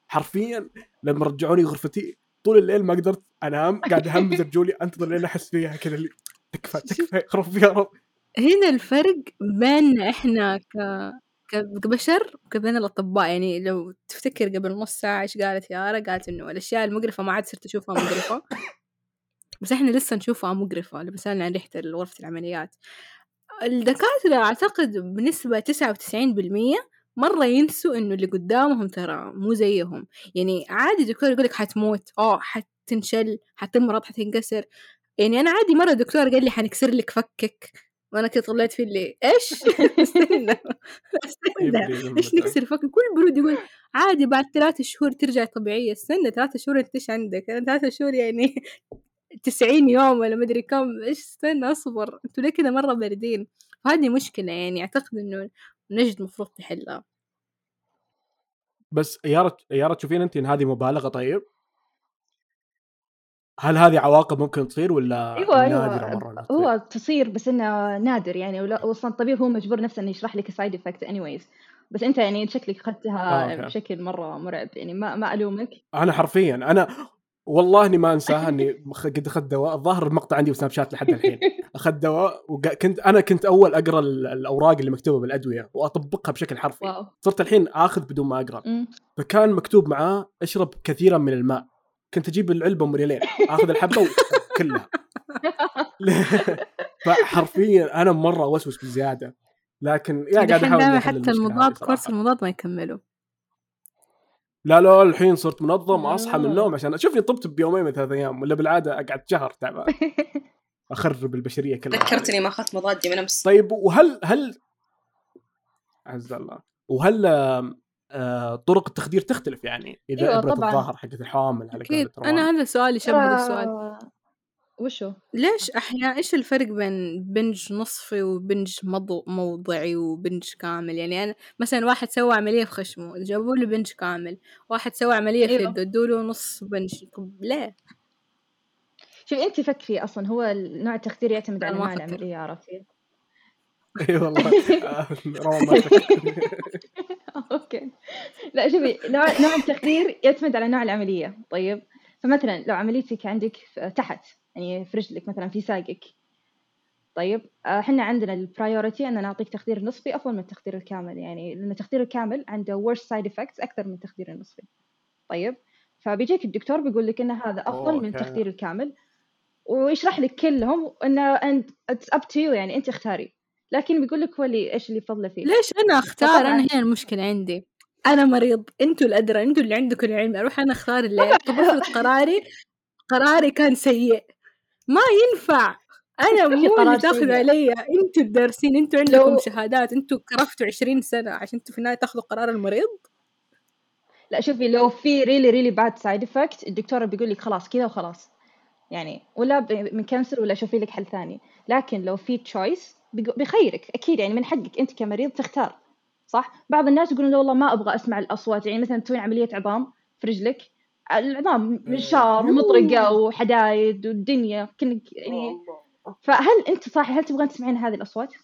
حرفيا لما رجعوني غرفتي طول الليل ما قدرت أنام قاعد اهمز رجولي أنتظر لين أحس فيها كذا اللي تكفى تكفى خرف فيها رب هنا الفرق بين إحنا ك- كبشر وكبين الأطباء. يعني لو تفتكر قبل نص ساعة إيش قالت يارا؟ قالت إنه الأشياء المقرفة ما عاد صرت أشوفها مقرفة. بس إحنا لسه نشوفها مقرفة لو سألنا عن ريحة غرفه العمليات. الدكاترة أعتقد بنسبة 99% مرة ينسوا إنه اللي قدامهم ترى مو زيهم. يعني عادي دكتور يقولك حتموت أو حتنشل حتمرض حتنكسر. يعني أنا عادي مرة دكتور قال لي حنكسر لك فكك. وأنا كنت طلعت في اللي إيش؟ استنى. استنى. يبدي إيش. نكسر فك كل برود يقول عادي بعد ثلاثة شهور ترجع طبيعية. استنى ثلاثة شهور أنت إيش عندك؟ أنا ثلاثة شهور يعني تسعين يوم ولا مدري كم. إيش؟ استنى أصبر. أنتوا ليه كذا مرة باردين؟ فهذه مشكلة يعني. أعتقد إنه نجد مفروض تحلها. بس يارا يارا تشوفين انت إن هذه مبالغة طيب؟ هل هذه عواقب ممكن تصير ولا أيوه مرة إنها تصير؟ هو تصير بس إنه نادر يعني واصلا الطبيب هو مجبور نفسه إنه يشرح لك ال side effect anyways. بس أنت يعني شكلك آه، اخذتها okay. بشكل مرة مرعب يعني ما ما ألومك؟ أنا حرفيا أنا والله إني ما أنساها إني قد أخذت دواء الظاهر المقطع عندي بسناب شات لحد الحين. أخذت دواء وكنت أنا كنت أول أقرأ ال- الأوراق اللي مكتوبة بالأدوية وأطبقها بشكل حرفي. wow. صرت الحين آخذ بدون ما أقرأ. فكان مكتوب معاه اشرب كثيرا من الماء. كنت أجيب العلبه ام ريالين آخذ الحبة كلها فحرفيا أنا مرة اوسوس بزيادة. لكن يا قاعد أحاول حتى المضاد كورس. المضاد ما يكملوا لا لا الحين صرت منظم اصحى من آه. النوم عشان شوفني طبت بيومين من ثلاث أيام ولا بالعادة أقعد شهر تعبان. أخرب البشرية كلها. ذكرتني ما أخذت مضادي من أمس. طيب وهل هل عز الله وهل آه، طرق التخدير تختلف يعني إذا أيوة إبرة طبعاً. الظاهر حقت الحوامل على أكيد قولة أنا. هذا سؤالي شبه هذا السؤال وشو؟ ليش أحيانا إيش الفرق بين بنج نصفي وبنج مضو موضعي وبنج كامل يعني أنا مثلا واحد سوى عملية في خشمه جابوا له بنج كامل واحد سوى عملية في أيوة. يده ادوا له نص بنج طب ليه شوفي أنت فكري أصلا هو نوع التخدير يعتمد على ما نوع. العملية عرفتي؟ أي والله okay. لا شوفي نوع نوع التخدير يعتمد على نوع العملية. طيب فمثلا لو عمليتك عندك تحت يعني في رجلك مثلا في ساقك. طيب آه، إحنا عندنا ال priority ان نعطيك تخدير نصفي أفضل من التخدير الكامل. يعني لأن التخدير الكامل عنده worse side effects أكثر من التخدير النصفي. طيب فبيجيك الدكتور بيقول لك إن هذا أفضل من. التخدير الكامل ويشرح لك كلهم انه up to you يعني أنت اختاري. لكن بيقول لك هو اللي إيش اللي يفضله فيه. ليش أنا أختار؟ أنا هنا المشكلة عندي. أنا مريض أنتوا الأدرى أنتوا اللي عندكم العلم. أروح أنا أختار ليه طب قراري قراري كان سيء. ما ينفع. أنا مو اللي تاخذ. علي. أنتوا الدارسين أنتوا عندكم لو- شهادات. أنتوا كرفتوا 20 سنة عشان أنتوا في النهاية تاخذوا قرار المريض؟ لا شوفي لو في really really bad side effect الدكتور بيقول لك خلاص كذا وخلاص. يعني ولا بنكنسل ولا شوفي لك حل ثاني. لكن لو في تشويس بيخيرك أكيد يعني من حقك أنت كمريض تختار صح؟ بعض الناس يقولون لا والله ما أبغى أسمع الأصوات يعني مثلا تسوين عملية عظام في رجلك العظام منشار ومطرقه وحدايد والدنيا كنك يعني فهل أنت صاحي هل تبغين تسمعين هذه الأصوات؟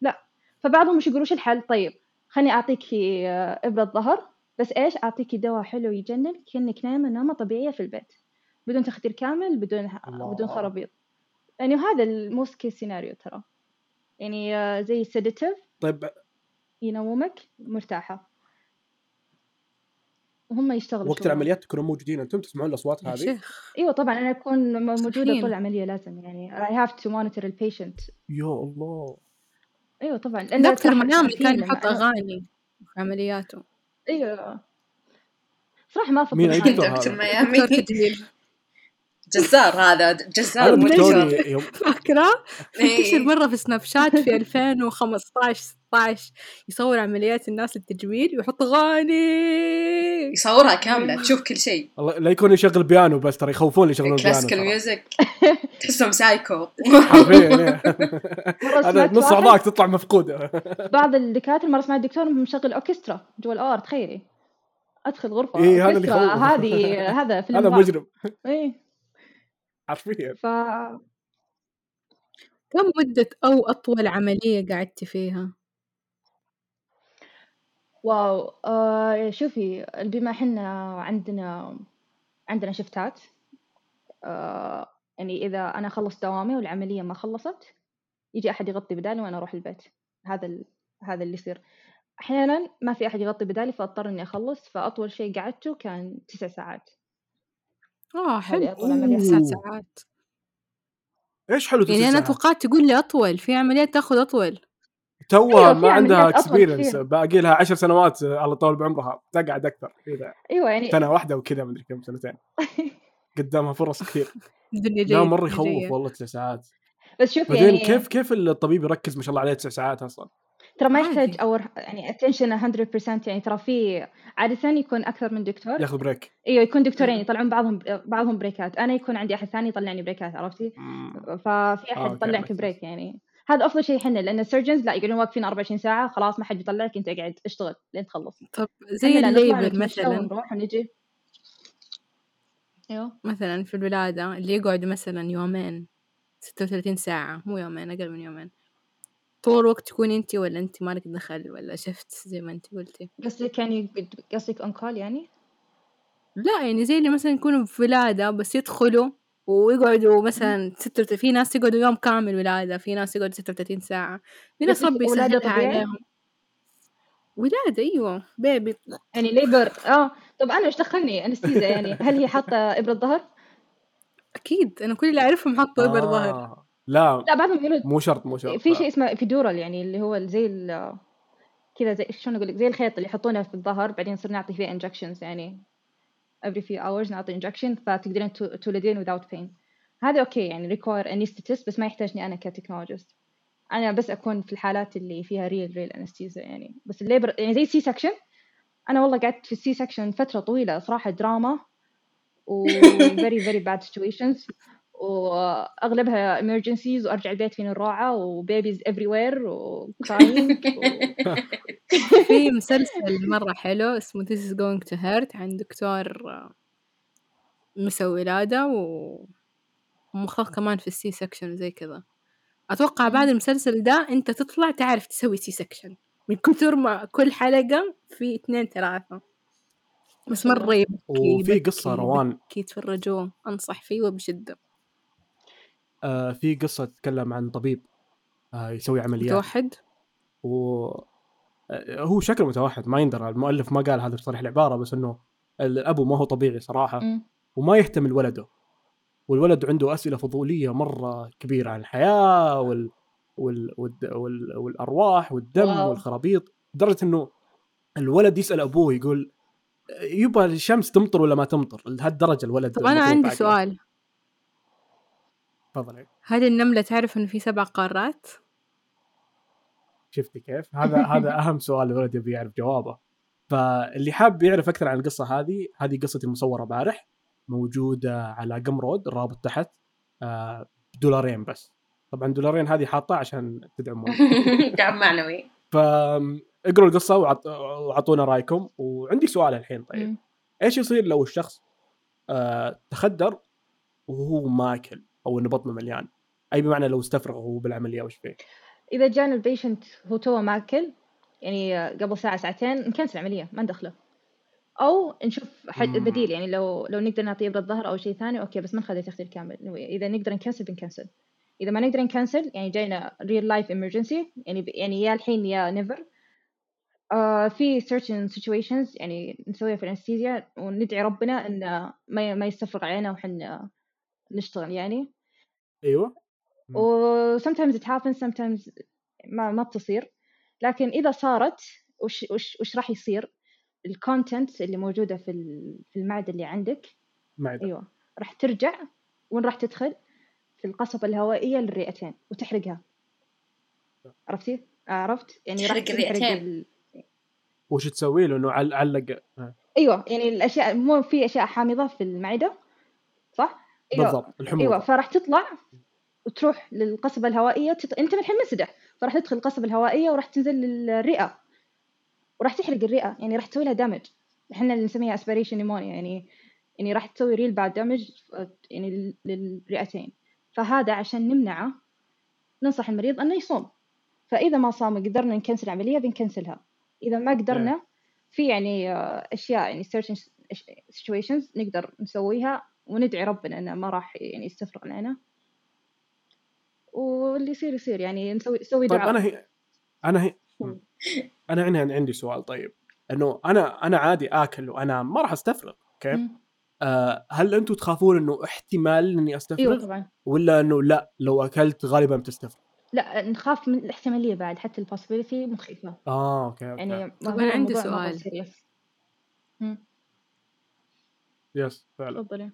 لا. فبعضهم مش يقولوا وش الحل؟ طيب خليني اعطيكي آه، إبرة ظهر بس إيش؟ اعطيكي دواء حلو يجنن كأنك نايمة نومة طبيعية في البيت بدون تخدير كامل بدون. بدون خرابيط. يعني هذا ال worst case scenario ترى. يعني آه، زي sedative طيب. ينومك مرتاحة. وهم يشتغلوا وقت. العمليات تكونوا موجودين أنتم تسمعون الأصوات هذه؟ شيخ. إيوه طبعا أنا أكون موجودة. طول العملية لازم يعني. I have to monitor ال patient يا الله. إيوه طبعا لأن دكتور منامي عارفين كان يحط أغاني في عملياته. إيوه. صراحة ما افضل مين. دكتور؟ ميامي. دكتور تجميل. جزار هذا جزار دكتور يوم فاكرة؟ إيه. انتشر مرة في سناب شات في 2015 16 يصور عمليات الناس للتجميل ويحط أغاني. يصورها كاملة تشوف كل شيء. الله لا يكون يشغل بيانو بس ترى يخوفون يشغلون بيانو كلاسيكال. ميوزك. تحسهم سايكو. إيه. هذا نص أعضائك تطلع مفقودة. بعض الدكاتره مرة سمعت دكتور مشغل أوركسترا جوا ال OR تخيلي. أدخل غرفة إيه، هذا اللي. هذه هذا فيلم هذا. مجرم. إيه. حرفيا. ف كم مدة أو أطول عملية قعدت فيها؟ wow آه شوفي بما إحنا عندنا عندنا shifts آه يعني إذا أنا خلصت دوامي والعملية ما خلصت يجي أحد يغطي بدالي وأنا أروح البيت. هذا ال... هذا اللي يصير. أحيانا ما في أحد يغطي بدالي فأضطر إني أخلص فأطول شيء قعدته كان تسع ساعات. آه حلو أوه. ساعات إيش حلو يعني أنا ساعات؟ توقعت تقول لي أطول في عمليات تاخذ أطول توها أيوة، في ما عندها عمليات أطول اكسبيرينس كثير. باقي لها 10 سنوات الله يطول بعمرها تقعد أكثر كذا أيوه يعني سنة واحدة وكذا مدري كم سنتين قدامها فرص كثير الدنيا لا جاية الدنيا يخوف جاية. والله تسع ساعات بس شوف بعدين يعني كيف كيف الطبيب يركز ما شاء الله عليه تسع ساعات أصلا ترى ما. يحتاج اور يعني attention 100% يعني ترى في عادة يكون أكثر من دكتور. ياخذ بريك إيوه يكون دكتورين يطلعون بعضهم بعضهم بريكات أنا يكون عندي أحد ثاني يطلعني بريكات عرفتي؟ ففي أحد أوكي، يطلعك. بريك يعني. هذا أفضل شيء حنا لأن السيرجنز لا يقعدون واقفين 24 ساعة خلاص ما حد بيطلعك أنت قاعد اشتغل لين تخلص. طب زي الليبر مثلا. ونروح ونجي. إيوه. مثلا في الولادة اللي يقعدوا مثلا يومين ستة وثلاثين ساعة مو يومين أقل من يومين. طول الوقت تكون انتي ولا انتي مالك دخل ولا شفت زي ما انتي قلتي؟ قصدك يعني قصدك on call يعني؟ لا يعني زي اللي مثلا يكونوا في ولادة بس يدخلوا ويقعدوا مثلا ستة في ناس يقعدوا يوم كامل ولادة في ناس يقعدوا ستة وثلاثين ساعة. في ناس ربي يسهلها؟ عليهم. ولادة أيوة. baby يعني labor آه. طب أنا إيش دخلني؟ anesthesia يعني. هل هي حاطة إبرة ظهر؟ أكيد. أنا كل اللي أعرفهم حطوا إبر ظهر. آه. لا لا بعضهم يقولوا مو شرط مو شرط في شيء اسمه epidural يعني اللي هو زي كذا زي شلون أقول لك؟ زي الخيط اللي يحطونه في الظهر بعدين نصير نعطي فيه injections يعني every few hours نعطي injection فتقدرين تو- تولدين without pain. هذا okay يعني require anesthetist بس ما يحتاجني أنا ك technologist. أنا بس أكون في الحالات اللي فيها real real anesthesia يعني. بس ال labor يعني زي C-section أنا والله قعدت في ال C-section فترة طويلة صراحة دراما و very very bad situations. وأغلبها emergencies وأرجع البيت فيني الروعه و babies everywhere و crying و... في مسلسل مرة حلو اسمه This is going to hurt عن دكتور آه، مسوي ولادة و ومختص كمان في ال C-section زي كذا. أتوقع بعد المسلسل ده أنت تطلع تعرف تسوي C-section من كثر ما كل حلقة في اثنين ثلاثة. بس مرة يبكي وفي قصة روان. يبكي تفرجوه أنصح فيه وبشدة. آه في قصة تتكلم عن طبيب آه يسوي عمليات. متوحد؟ و آه، هو شكله متوحد ما يندرى. المؤلف ما قال هذا بصريح العبارة بس إنه الابو ما هو طبيعي صراحة. مم. وما يهتم لولده. والولد عنده أسئلة فضولية مرة كبيرة عن الحياة وال... وال... وال... وال... والأرواح والدم واو. والخرابيط لدرجة إنه الولد يسأل أبوه يقول يبا الشمس تمطر ولا ما تمطر؟ لهالدرجة الولد طب المفروض عندي. سؤال. تفضلي هل النملة تعرف إنه في سبع قارات؟ شفتي كيف؟ هذا هذا أهم سؤال الولد يبي يعرف جوابه. فاللي حاب يعرف أكثر عن القصة هذه، هذه قصتي المصورة بارح موجودة على قم رود الرابط تحت آه، بدولارين بس. طبعا دولارين هذه حاطة عشان تدعمون. دعم معنوي فاقروا القصة وعط... واعطونا رأيكم وعندي سؤال الحين طيب. إيش يصير لو الشخص آه تخدر وهو ماكل أو إنه بطنه مليان. أي بمعنى لو استفرغ وهو بالعملية وش فيه إذا جانا ال patient هو توه ماكل يعني قبل ساعة ساعتين ن cancel العملية ما ندخله. أو نشوف حد. بديل يعني لو لو نقدر نعطيه ابره ظهر أو شيء ثاني okay بس ما نخلي تخدير كامل. إذا نقدر ن cancel بن cancel إذا ما نقدر ن cancel يعني جاينا real life emergency يعني يعني يا الحين يا never آه في certain situations يعني نسويها في ال anesthesia وندعي ربنا ان ما ما يستفرغ علينا وحنا نشتغل يعني. أيوه. و sometimes it happens sometimes ما ما بتصير. لكن إذا صارت وش وش وش راح يصير؟ ال content اللي موجودة في ال- في المعدة اللي عندك معدة. أيوة راح ترجع وين راح تدخل؟ في القصبة الهوائية للرئتين وتحرقها. عرفتي؟ عرفت؟ يعني راح تحرق تحرق الرئتين. ال... وش تسوي له؟ إنه عل- علق آه، أيوه يعني الأشياء مو في أشياء حامضة في المعدة؟ أيوه بالضبط الحموضة. أيوه فراح تطلع وتروح للقصبة الهوائية تط... أنت الحين منسدح فراح تدخل القصبة الهوائية وراح تنزل للرئة وراح تحرق الرئة يعني راح تسوي لها damage إحنا اللي نسميها aspiration pneumonia يعني يعني راح تسوي real bad damage يعني لل- للرئتين. فهذا عشان نمنعه ننصح المريض إنه يصوم. فإذا ما صام قدرنا ن cancel العملية بن cancel ها. إذا ما قدرنا في يعني آه، أشياء يعني situations نقدر نسويها وندعي ربنا إنه ما راح يعني يستفرغ علينا. واللي يصير يصير يعني نسوي نسوي طيب دعاء. أنا هي أنا هي أنا هنا عندي سؤال. طيب إنه أنا أنا عادي آكل وأنا ما راح أستفرغ؟ مم. آه هل أنتم تخافون إنه احتمال إني أيوه استفرغ طبعا. ولا إنه لا لو أكلت غالبا بتستفرغ؟ لا نخاف من الاحتمالية بعد حتى ال possibility مخيفه آه okay okay. يعني طب أنا عندي سؤال. yes فعلا. تفضلي.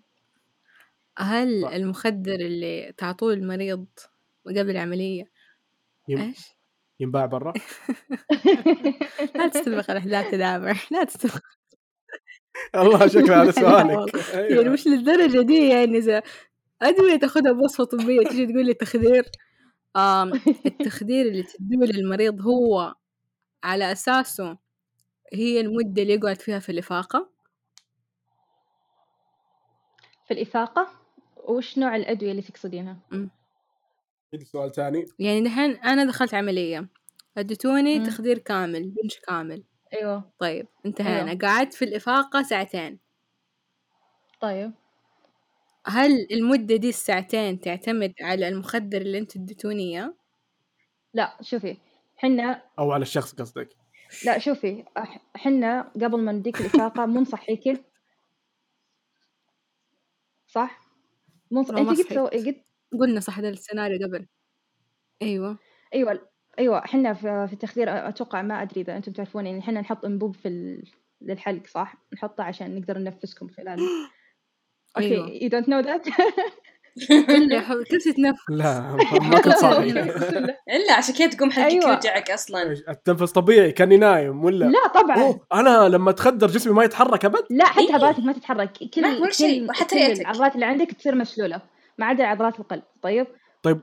هل صح. المخدر اللي تعطوه المريض قبل العملية يم- إيش؟ ينباع برا؟ لا تستبق الأحداث تدامع لا تستبق الله شكله هذا سؤالك. يعني أيوة. مش للدرجة دي يعني إذا أدوية تاخدها بوصفة طبية تيجي تقول لي تخدير آم التخدير اللي تديه للمريض هو على أساسه هي المدة اللي يقعد فيها في الإفاقة. في الإفاقة؟ وش نوع الأدوية اللي تقصدينها؟ عندي سؤال ثاني يعني دحين أنا دخلت عملية أديتوني مم. تخدير كامل بنج كامل أيوه طيب انتهينا أيوه. قعدت في الإفاقة ساعتين طيب هل المدة دي الساعتين تعتمد على المخدر اللي انت اديتوني إياه؟ لا شوفي حنا أو على الشخص قصدك لا شوفي حنا قبل ما نديك الإفاقة مو نصحيكي صح؟ ما انت قد صحيت. so... قد قلنا صح هذا السيناريو قبل. أيوه. أيوه أيوه إحنا في في التخدير أتوقع ما أدري إذا أنتم تعرفون يعني إحنا نحط إنبوب في ال... للحلق صح؟ نحطه عشان نقدر ننفسكم خلاله okay أيوة. you don't know كيف تتنفس؟ لا ما كنت صاحي. إلا عشان كذا تقوم حلقك أيوة. يوجعك أصلا. التنفس طبيعي كاني نايم ولا؟ لا طبعا. أوه أنا لما اتخدر جسمي ما يتحرك أبد؟ لا حتى إيه. عضلاتك ما تتحرك. كل ما كل شيء، كل رئتك. العضلات اللي عندك تصير مشلولة. ما عدا عضلات القلب. طيب؟ طيب.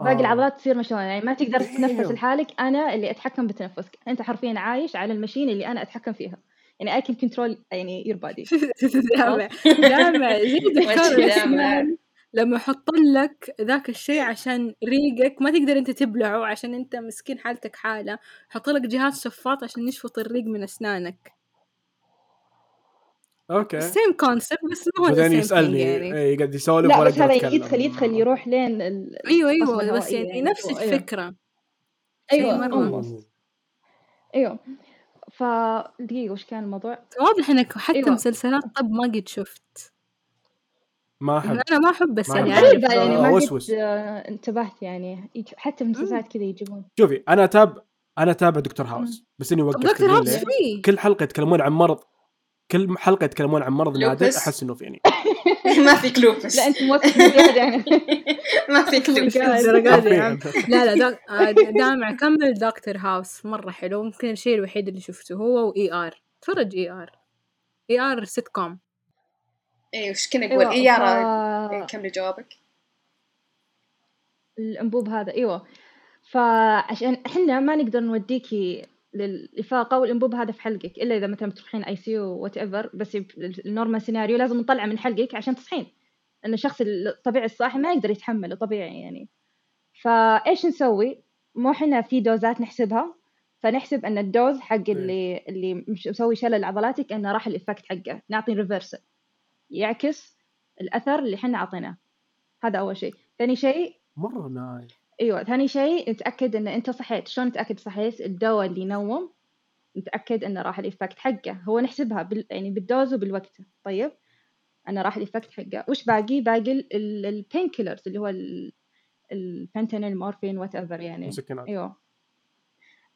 باقي آه. العضلات تصير مشلولة. يعني ما تقدر تتنفس Damn. لحالك. أنا اللي أتحكم بتنفسك. أنت حرفيا عايش على المشين اللي أنا أتحكم فيها. يعني I can control يعني your body. دكتور وجه الأسنان لما يحط لك ذاك الشيء عشان ريقك ما تقدر أنت تبلعه عشان أنت مسكين حالتك حالة. يحط لك جهاز شفاط عشان يشفط الريق من أسنانك. okay. same concept بس ما هو بعدين يسألني يعني. اي قاعد يسولف لا ولا بس هذا. يدخل يدخل يروح لين ال... أيوه أيوه بس يعني يعني. نفس أيوة. الفكرة. شيء أيوه. فدقيقة وش كان الموضوع؟ واضح إنك حتى أيوة. مسلسلات طب ما قد شفت ما أحب أنا ما أحب بس يعني أحب. غريبة يعني ما وسوس. قد آه، انتبهت يعني حتى في المسلسلات كذا يجيبون شوفي أنا أتابع أنا أتابع دكتور هاوس بس إني طب وقفت دكتور؟ هاوس؟ فيه كل حلقة يتكلمون عن مرض كل حلقة يتكلمون عن مرض نادر. أحس إنه فيني ما فيك lupus لا أنت موثق يعني ما عم. حرفياً. لا لا. آه، دامع كمل دكتور هاوس مرة حلو. ممكن الشيء الوحيد اللي شفته هو و ER تفرج ER ER sitcom اي وش كنا نقول؟ اي يارا ف- إيه، كملي جوابك. الأنبوب هذا. أيوه. فعشان إحنا ما نقدر نوديكي للإفاقة والانبوب هذا في حلقك إلا إذا مثلا بتروحين ICU whatever بس ال normal سيناريو لازم نطلعه من حلقك عشان تصحين. لأن الشخص الطبيعي الصاحي ما يقدر يتحمله طبيعي يعني. فإيش نسوي؟ مو إحنا في doseات نحسبها فنحسب إن ال dose حق اللي اللي مش مسوي شلل عضلاتك إنه راح ال effect حقه. نعطي reversal يعكس الأثر اللي إحنا أعطيناه. هذا أول شيء. ثاني شيء مرة نايم. أيوه ثاني شيء نتأكد إن أنت صحيت. شلون نتأكد صحيت؟ الدواء اللي ينوم نتأكد إنه راح ال effect حقه. هو نحسبها بال... يعني بال dose وبالوقت. طيب؟ انه راح ال effect حقه. وش باقي؟ باقي ال painkillers اللي هو ال- الفنتانيل مورفين whatever يعني. مسكنات. أيوه.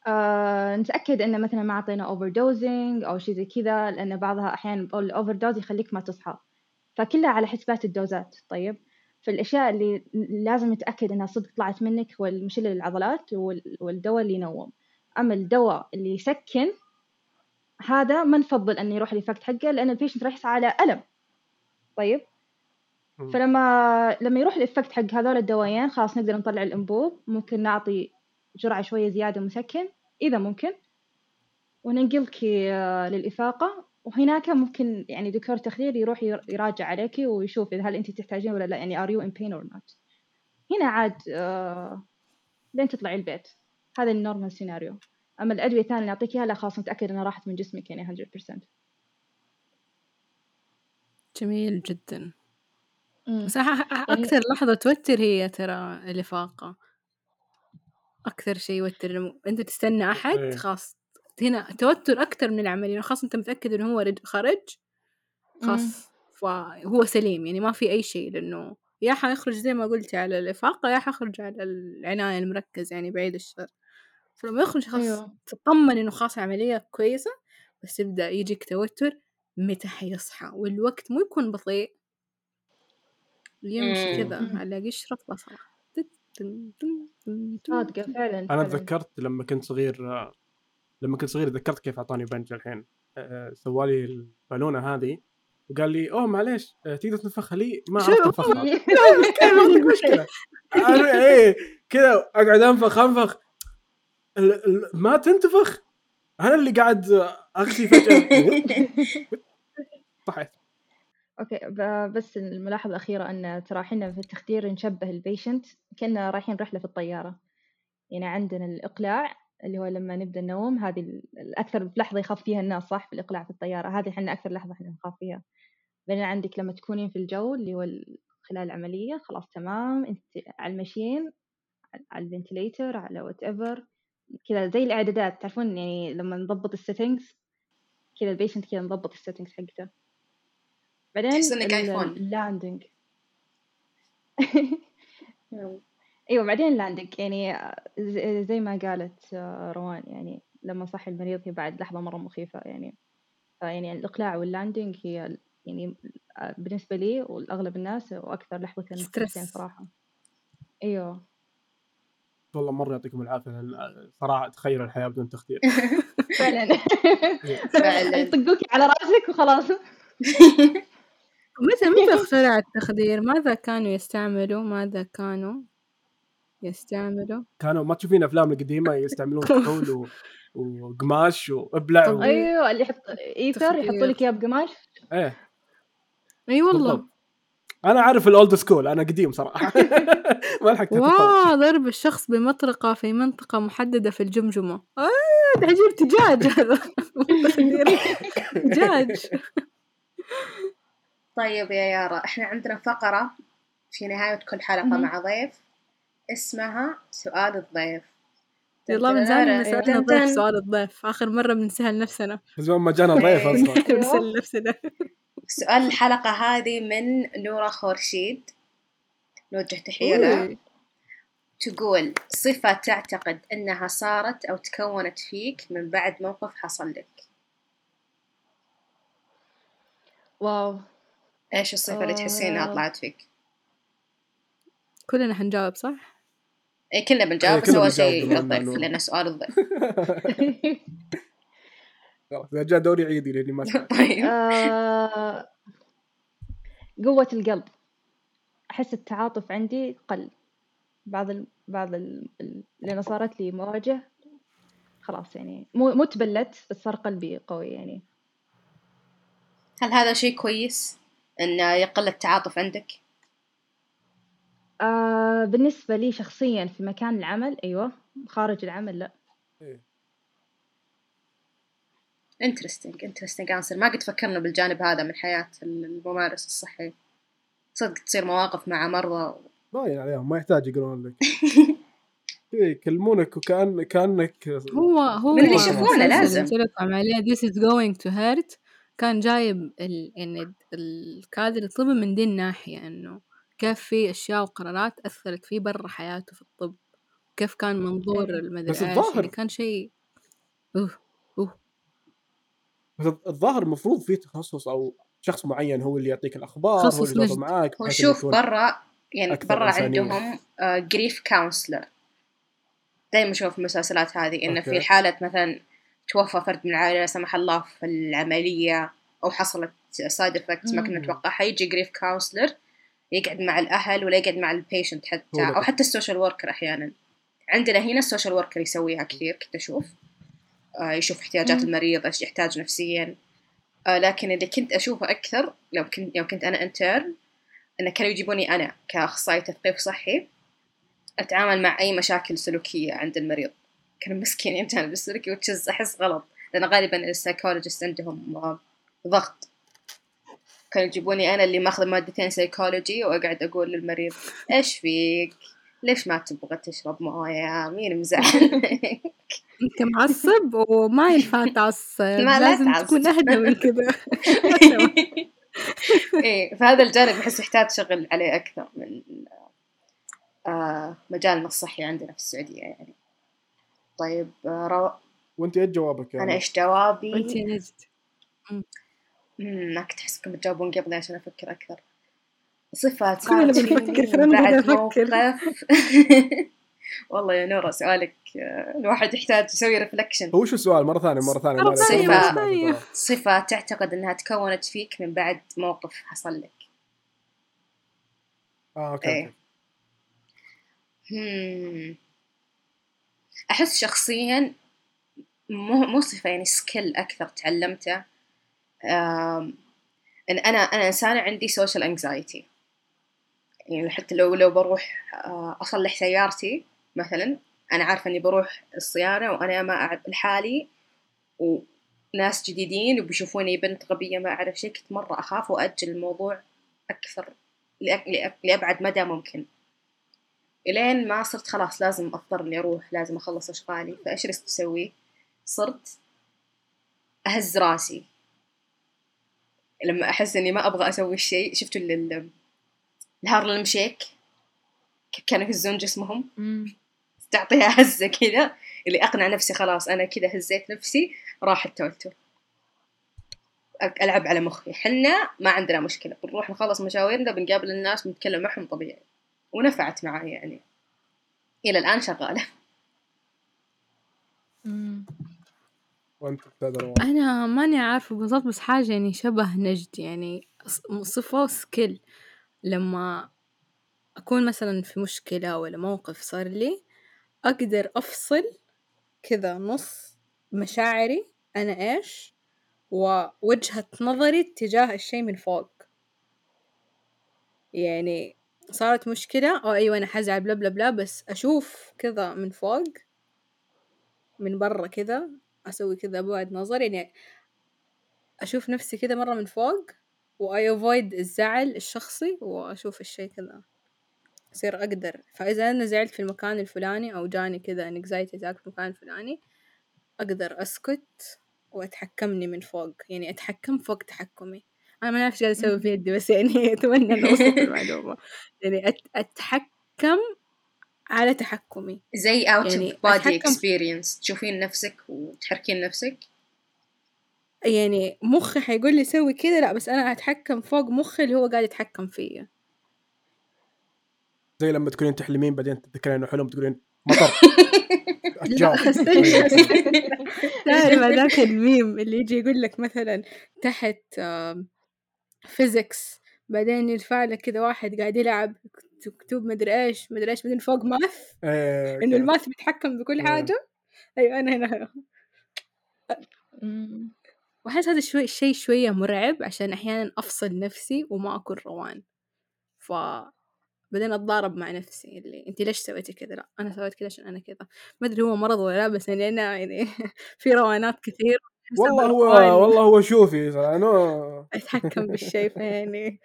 آه نتأكد انه مثلا ما أعطينا overdosing أو شيء زي كذا لأن بعضها أحيانا ال overdose يخليك ما تصحى. فكلها على حسبات ال doseات. طيب؟ فالأشياء اللي لازم نتأكد إنها صدق طلعت منك هو المشل للعضلات وال- والدواء اللي ينوم. أما الدواء اللي يسكن هذا ما نفضل انه يروح ال effect حقه لأن ال patient راح يحس على ألم. طيب. فلما لما يروح ال effect حق هذول الدوايين خلاص نقدر نطلع الأنبوب ممكن نعطي جرعة شوية زيادة مسكن إذا ممكن. وننقلك آه، للإفاقة. وهناك ممكن يعني دكتور تخدير يروح ير- يراجع عليك ويشوف إذا هل أنت تحتاجين ولا لا يعني are you in pain or not. هنا عاد آه، لين تطلعي البيت. هذا ال normal سيناريو أما الأدوية الثانية اللي نعطيك إياها لا خلاص نتأكد إنها راحت من جسمك يعني 100% جميل جدا. أح- يعني- أكثر لحظة توتر هي ترى الإفاقة أكثر شيء يوتر. أنت تستنى أحد إيه. خلاص هنا توتر أكثر من العملية خلاص أنت متأكد إنه هو رج- خرج خلاص فهو سليم يعني ما في أي شيء لأنه يا حيخرج زي ما قلتي على الإفاقة يا حيخرج على العناية المركز يعني بعيد الشر فلما يخرج خلاص أيوه. تطمن إنه خلاص عملية كويسة بس يبدأ يجيك توتر متى حيصحى والوقت مو يكون بطيء يمشي. كذا. على قشرة بصرة. صادقة فعلا أنا فعلاً. تذكرت لما كنت صغير آه، لما كنت صغير تذكرت كيف أعطاني بنج الحين سوالي البالونة هذه وقال لي أوه معليش تقدر تنفخها لي؟ ما؟ عرفت انفخها عندك مشكلة. إيه كذا أقعد أنفخ أنفخ. ما تنتفخ؟ أنا اللي قاعد أغشى فجأة. طحت okay ب- بس الملاحظة الأخيرة أن ترى إحنا في التخدير نشبه ال patient كنا رايحين رحلة في الطيارة. يعني عندنا الإقلاع اللي هو لما نبدأ النوم هذه ال- الأكثر لحظة يخاف فيها الناس صح؟ في الإقلاع في الطيارة هذه إحنا أكثر لحظة إحنا نخاف فيها. بعدين عندك لما تكونين في الجو اللي هو ال- خلال العملية خلاص تمام أنت على ال machine على ال ventilator على whatever كذا زي الإعدادات تعرفون يعني لما نضبط ال settings كذا ال patient كذا نضبط ال settings حقته. بعدين تحس إنك ال- آيفون. ال landing أيوه بعدين ال landing يعني ز- زي ما قالت آه، روان يعني لما صحي المريض هي بعد لحظة مرة مخيفة يعني فيعني الإقلاع وال landing هي يعني آه، بالنسبة لي والأغلب الناس وأكثر لحظتين مختلفتين ستريس. صراحة أيوه والله مرة يعطيكم العافية لأن آه، صراحة تخيل الحياة بدون تخدير فعلا فعلاً. يطقوك على رأسك وخلاص متى متى اخترع التخدير؟ ماذا كانوا يستعملوا؟ ماذا كانوا يستعملوا؟ كانوا ما تشوفين أفلام القديمة يستعملون كحول و... وقماش وابلع و... أيوه اللي يحط ايثر. يحطوا لك إياه بقماش إيه إي والله بالضبط. أنا عارف ال old school أنا قديم صراحة ما لحقت. wow ضرب الشخص بمطرقة في منطقة محددة في الجمجمة آه ده جبت دجاج هذا. دجاج طيب يا يارا إحنا عندنا فقرة في نهاية كل حلقة مهم. مع ضيف اسمها سؤال الضيف والله من زمان نسألنا تن- ضيف. سؤال الضيف آخر مرة بنسأل نفسنا زمان ما جانا ضيف أصلا بنسأل نفسنا سؤال الحلقة هذه من نورا خورشيد نوجه تحية لها. تقول صفة تعتقد أنها صارت أو تكونت فيك من بعد موقف حصل لك واو إيش الصفة اللي تحسين إنها آه. طلعت فيك؟ كلنا حنجاوب صح؟ إيه كلنا بنجاوب إيه، بس بنجاوب شيء الضيف لأنه سؤال الضيف خلاص إذا جاء دوري عيدي لأني ما. طيب آه، قوة القلب أحس التعاطف عندي قل بعض ال... بعض ال... لأن صارت لي مواجهة خلاص يعني مو مو تبلت بس صار قلبي قوي يعني هل هذا شيء كويس؟ إنه يقل التعاطف عندك؟ آه بالنسبة لي شخصيا في مكان العمل أيوة خارج العمل لا. interesting interesting answer ما قد فكرنا بالجانب هذا من حياة الممارس الصحي. صدق تصير مواقف مع مرضى باين عليهم ما يحتاج يقولون لك. إيه، يكلمونك وكان كأنك هو هو من اللي يشوفونه لازم. اللي قلت لكم عليه. This is going to hurt. كان جايب ال... يعني الكادر الطبي من دي الناحية إنه كيف في أشياء وقرارات أثرت فيه برا حياته في الطب كيف كان منظور إيه. المدري بس إيش الظاهر- يعني كان شيء أوه أوه بس الظاهر المفروض في تخصص أو شخص معين هو اللي يعطيك الأخبار هو تخصص اللي يتواصل نجد. معاك هو بحيث شوف إنه يكون- برا يعني أكثر برا إنسانية. عندهم grief counselor دائما أشوف في المسلسلات هذه إنه okay. في حالة مثلا توفى فرد من العائلة لا سمح الله في العملية أو حصلت side effects ما كنا. نتوقعها يجي grief counselor يقعد مع الأهل ولا يقعد مع ال patient حتى. أو حتى ال social worker أحيانا. عندنا هنا ال social worker يسويها كثير كنت أشوف. آه، يشوف احتياجات مم. المريض إيش يحتاج نفسيا. آه، لكن اللي كنت اشوفه أكثر يوم كنت يوم كنت أنا intern انه كانوا يجيبوني أنا كأخصائي تثقيف صحي أتعامل مع أي مشاكل سلوكية عند المريض. كانوا مسكين الجانب السلوكي which is أحس غلط. لأن غالبا ال psychologist عندهم آه، ضغط. كانوا يجيبوني أنا اللي ماخذ مادتين سيكولوجي وأقعد أقول للمريض إيش فيك ليش ما تبغى تشرب مويه مين مزعلك أنت معصب وما ينفع تعصب ما لا لازم تعصب. تكون أهدى من كذا إيه فهذا الجانب احس يحتاج شغل عليه أكثر من آه مجالنا الصحي عندنا في السعودية يعني طيب آه رو... وأنت إيش جوابك يعني؟ أنا إيش جوابي؟ وأنت نجد ما كنت احسكم بتجاوبون قبلي عشان أفكر أكثر صفة كلنا بنفكر، والله يا نورة سؤالك آه، الواحد يحتاج يسوي reflection هو شو السؤال مرة ثانية مرة ثانية مرة. ثانية، ما مرة ثانية. السؤال. صفة تعتقد إنها تكونت فيك من بعد موقف حصل لك آه okay إيه. okay. أحس شخصيا مو مو صفة يعني skill أكثر تعلمته إن أنا أنا إنسانة عندي social anxiety يعني حتى لو لو بروح آه، أصلح سيارتي مثلا أنا عارفة إني بروح الصيانة وأنا ما أعرف لحالي وناس جديدين وبيشوفوني بنت غبية ما أعرف شيء كنت مرة أخاف وأجل الموضوع أكثر لأبعد مدى ممكن. إلين ما صرت خلاص لازم اضطر إني أروح لازم أخلص أشغالي. فإيش صرت أسوي صرت أهز راسي. لما أحس إني ما أبغى أسوي الشيء شفتوا ال- ال- الهارلم شيك؟ ك- كانوا يهزون جسمهم. تعطيها هزة كذا. اللي أقنع نفسي خلاص أنا كذا هزيت نفسي راح التوتر ألعب على مخي. حنا ما عندنا مشكلة. بنروح نخلص مشاويرنا بنقابل الناس بنتكلم معهم طبيعي. ونفعت معي يعني. إلى الآن شغالة. وانت أنا ماني عارفة بالضبط بس حاجة يعني شبه نجد يعني ص- صفة وسكيل لما أكون مثلا في مشكلة ولا موقف صار لي أقدر أفصل كذا نص مشاعري أنا إيش؟ ووجهة نظري تجاه الشيء من فوق. يعني صارت مشكلة أو أيوة أنا حزعل بلا بلا بلا بس أشوف كذا من فوق من برا كذا أسوي كذا بعد نظر يعني أشوف نفسي كذا مرة من فوق وأي أفويد الزعل الشخصي وأشوف الشيء كذا أصير أقدر. فإذا أنا زعلت في المكان الفلاني أو جاني كذا anxiety attack في المكان الفلاني أقدر أسكت وأتحكمني من فوق يعني أتحكم فوق تحكمي. أنا ما أعرف إيش قاعدة أسوي في يدي بس يعني أتمنى أن أوصل المعلومة يعني أت- أتحكم على تحكمي. زي out يعني of body أتحكم- experience. تشوفين نفسك وتحركين نفسك. يعني مخي حيقول لي سوي كذا لا بس أنا أتحكم فوق مخي اللي هو قاعد يتحكم فيا. زي لما تكونين تحلمين بعدين تتذكرين إنه حلم تقولين مطر. لا استنى. تعرف هذاك الميم اللي يجي يقول لك مثلا تحت physics بعدين يرفع لك كذا واحد قاعد يلعب مكتوب مدري إيش مدري إيش بعدين فوق math إيه، إنه ال math بيتحكم بكل إيه. حاجة. أيوه أنا هنا. واحس هذا شوي شيء شوية مرعب عشان أحيانا أفصل نفسي وما أكون روان؟ ف بعدين أتضارب مع نفسي اللي انت ليش سويتي كذا؟ لا أنا سويت كذا عشان أنا كذا. ما أدري هو مرض ولا لا بس يعني أنا يعني في روانات كثير. والله هو والله هو شوفي أنا أتحكم بالشيء فيعني.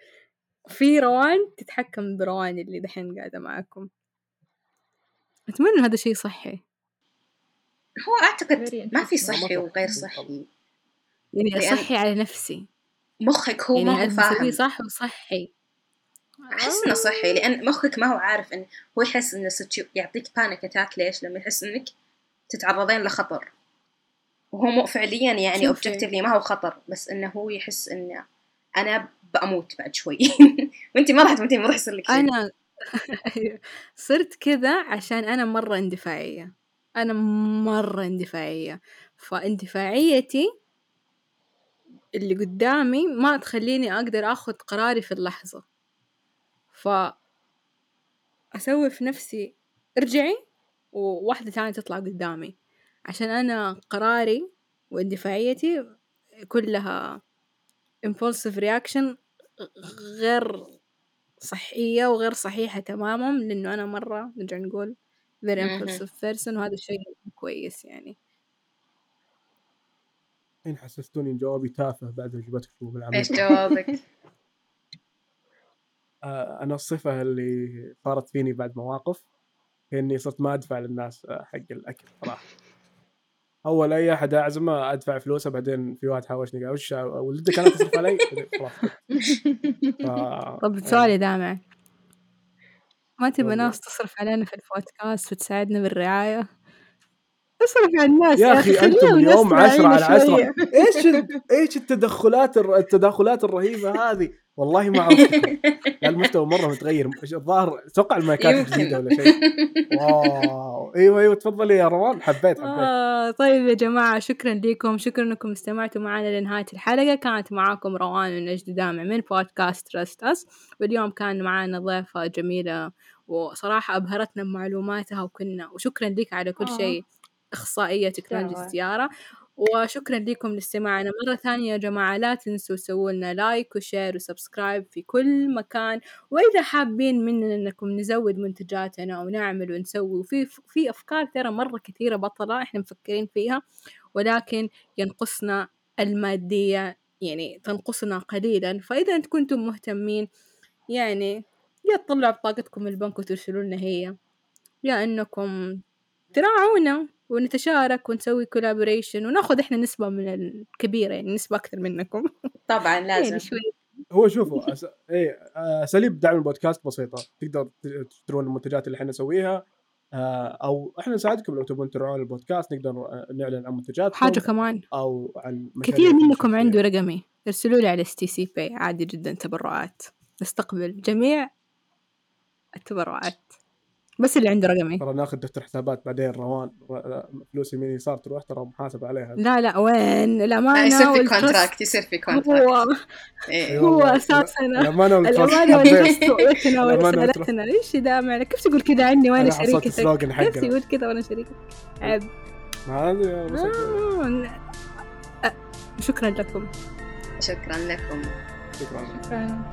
في روان تتحكم بروان اللي دحين قاعدة معاكم أتمنى إن هذا شيء صحي هو أعتقد ما في. صحي ما وغير صح. صحي يعني صحي على نفسي مخك هو ما يعني هو بسويه فاهم صح وصحي أحس إنه صحي لأن مخك ما هو عارف إن هو يحس إنه ستيو... يعطيك panic attack ليش؟ لما يحس إنك تتعرضين لخطر وهو مو فعليا يعني. objectively ما هو خطر بس إنه هو يحس إنه أنا بأموت بعد شوي. وأنت ما راح تموتين ما راح يصير لك أنا صرت كذا عشان أنا مرة اندفاعية. أنا مرة اندفاعية. فاندفاعيتي اللي قدامي ما تخليني أقدر أخذ قراري في اللحظة. ف أسوي في نفسي ارجعي وواحدة تانية تطلع قدامي. عشان أنا قراري واندفاعيتي كلها impulsive reaction غير صحية وغير صحيحة تماما لأنه أنا مرة نرجع نقول very impulsive person وهذا الشيء كويس يعني. الحين حسستوني إن جوابي تافه بعد إجابتك شو بالعمل. إيش جوابك؟ آه، أنا الصفة اللي صارت فيني بعد مواقف هي إني صرت ما أدفع للناس آه، حق الأكل صراحة. أول أي أحد أعزمه أدفع فلوسه بعدين في واحد حاوشني قال وش ولدك أنا تصرف علي؟ خلاص. ف- طب سؤالي دامع ما تبى تفضل. ناس تصرف علينا في البودكاست وتساعدنا بالرعاية؟ اصرف على الناس يا أخي أنتم اليوم يسمع 10 على عيني 10 شوية. إيش ال- إيش التدخلات الر- التداخلات الرهيبة هذه؟ والله ما لا المستوى مرة متغير. الظاهر أتوقع المايكات. جديدة ولا شيء. wow. أيوه أيوه تفضلي يا روان. حبيت حبيت. آه طيب يا جماعة شكرا لكم شكرا أنكم استمعتوا معنا لنهاية الحلقة. كانت معاكم روان ونجد دامع من بودكاست Trust Us واليوم كان معانا ضيفة جميلة وصراحة أبهرتنا بمعلوماتها وكنا وشكرا لك على كل آه. شيء. إخصائية تكنولوجيا دعوة. السيارة. وشكرا لكم لاستماعنا مرة ثانية يا جماعة لا تنسوا تسووا لنا like و share و subscribe في كل مكان. وإذا حابين مننا إنكم نزود منتجاتنا ونعمل ونسوي وفي في أفكار ترى مرة كثيرة بطلة إحنا مفكرين فيها ولكن ينقصنا المادية يعني تنقصنا قليلا. فإذا أنت كنتم مهتمين يعني يا تطلعوا بطاقتكم البنك وترسلوا لنا هي. يا إنكم تراعونا. ونتشارك ونسوي كولابوريشن وناخذ إحنا نسبة من الكبيرة يعني نسبة أكثر منكم. طبعا لازم. يعني شوي. هو شوفوا أس... إيه آه، أساليب دعم البودكاست بسيطة. تقدر تشترون المنتجات اللي إحنا نسويها آه، أو إحنا نساعدكم لو تبون تروحون البودكاست نقدر آه، نعلن عن منتجاتكم حاجة كمان. أو عن كثير منكم. عنده رقمي. ارسلوا لي على STC Pay عادي جدا تبرعات. نستقبل جميع التبرعات. بس اللي عنده رقمي. ترى ناخذ دفتر حسابات بعدين روان ر- فلوس يمين يسار تروح ترى محاسب عليها. لا لا وين؟ آه، الأمانة يصير في contract يصير في هو contract إيه. أي هو. أساسنا الامانه وال trust. ورسالتنا ليش دامع كيف تقول كذا عني حصلت شريكتك؟ كيف تقول كذا وأنا شريكتك؟ عيب. آه، آه، شكرا لكم. شكرا لكم. شكرا. شكرا.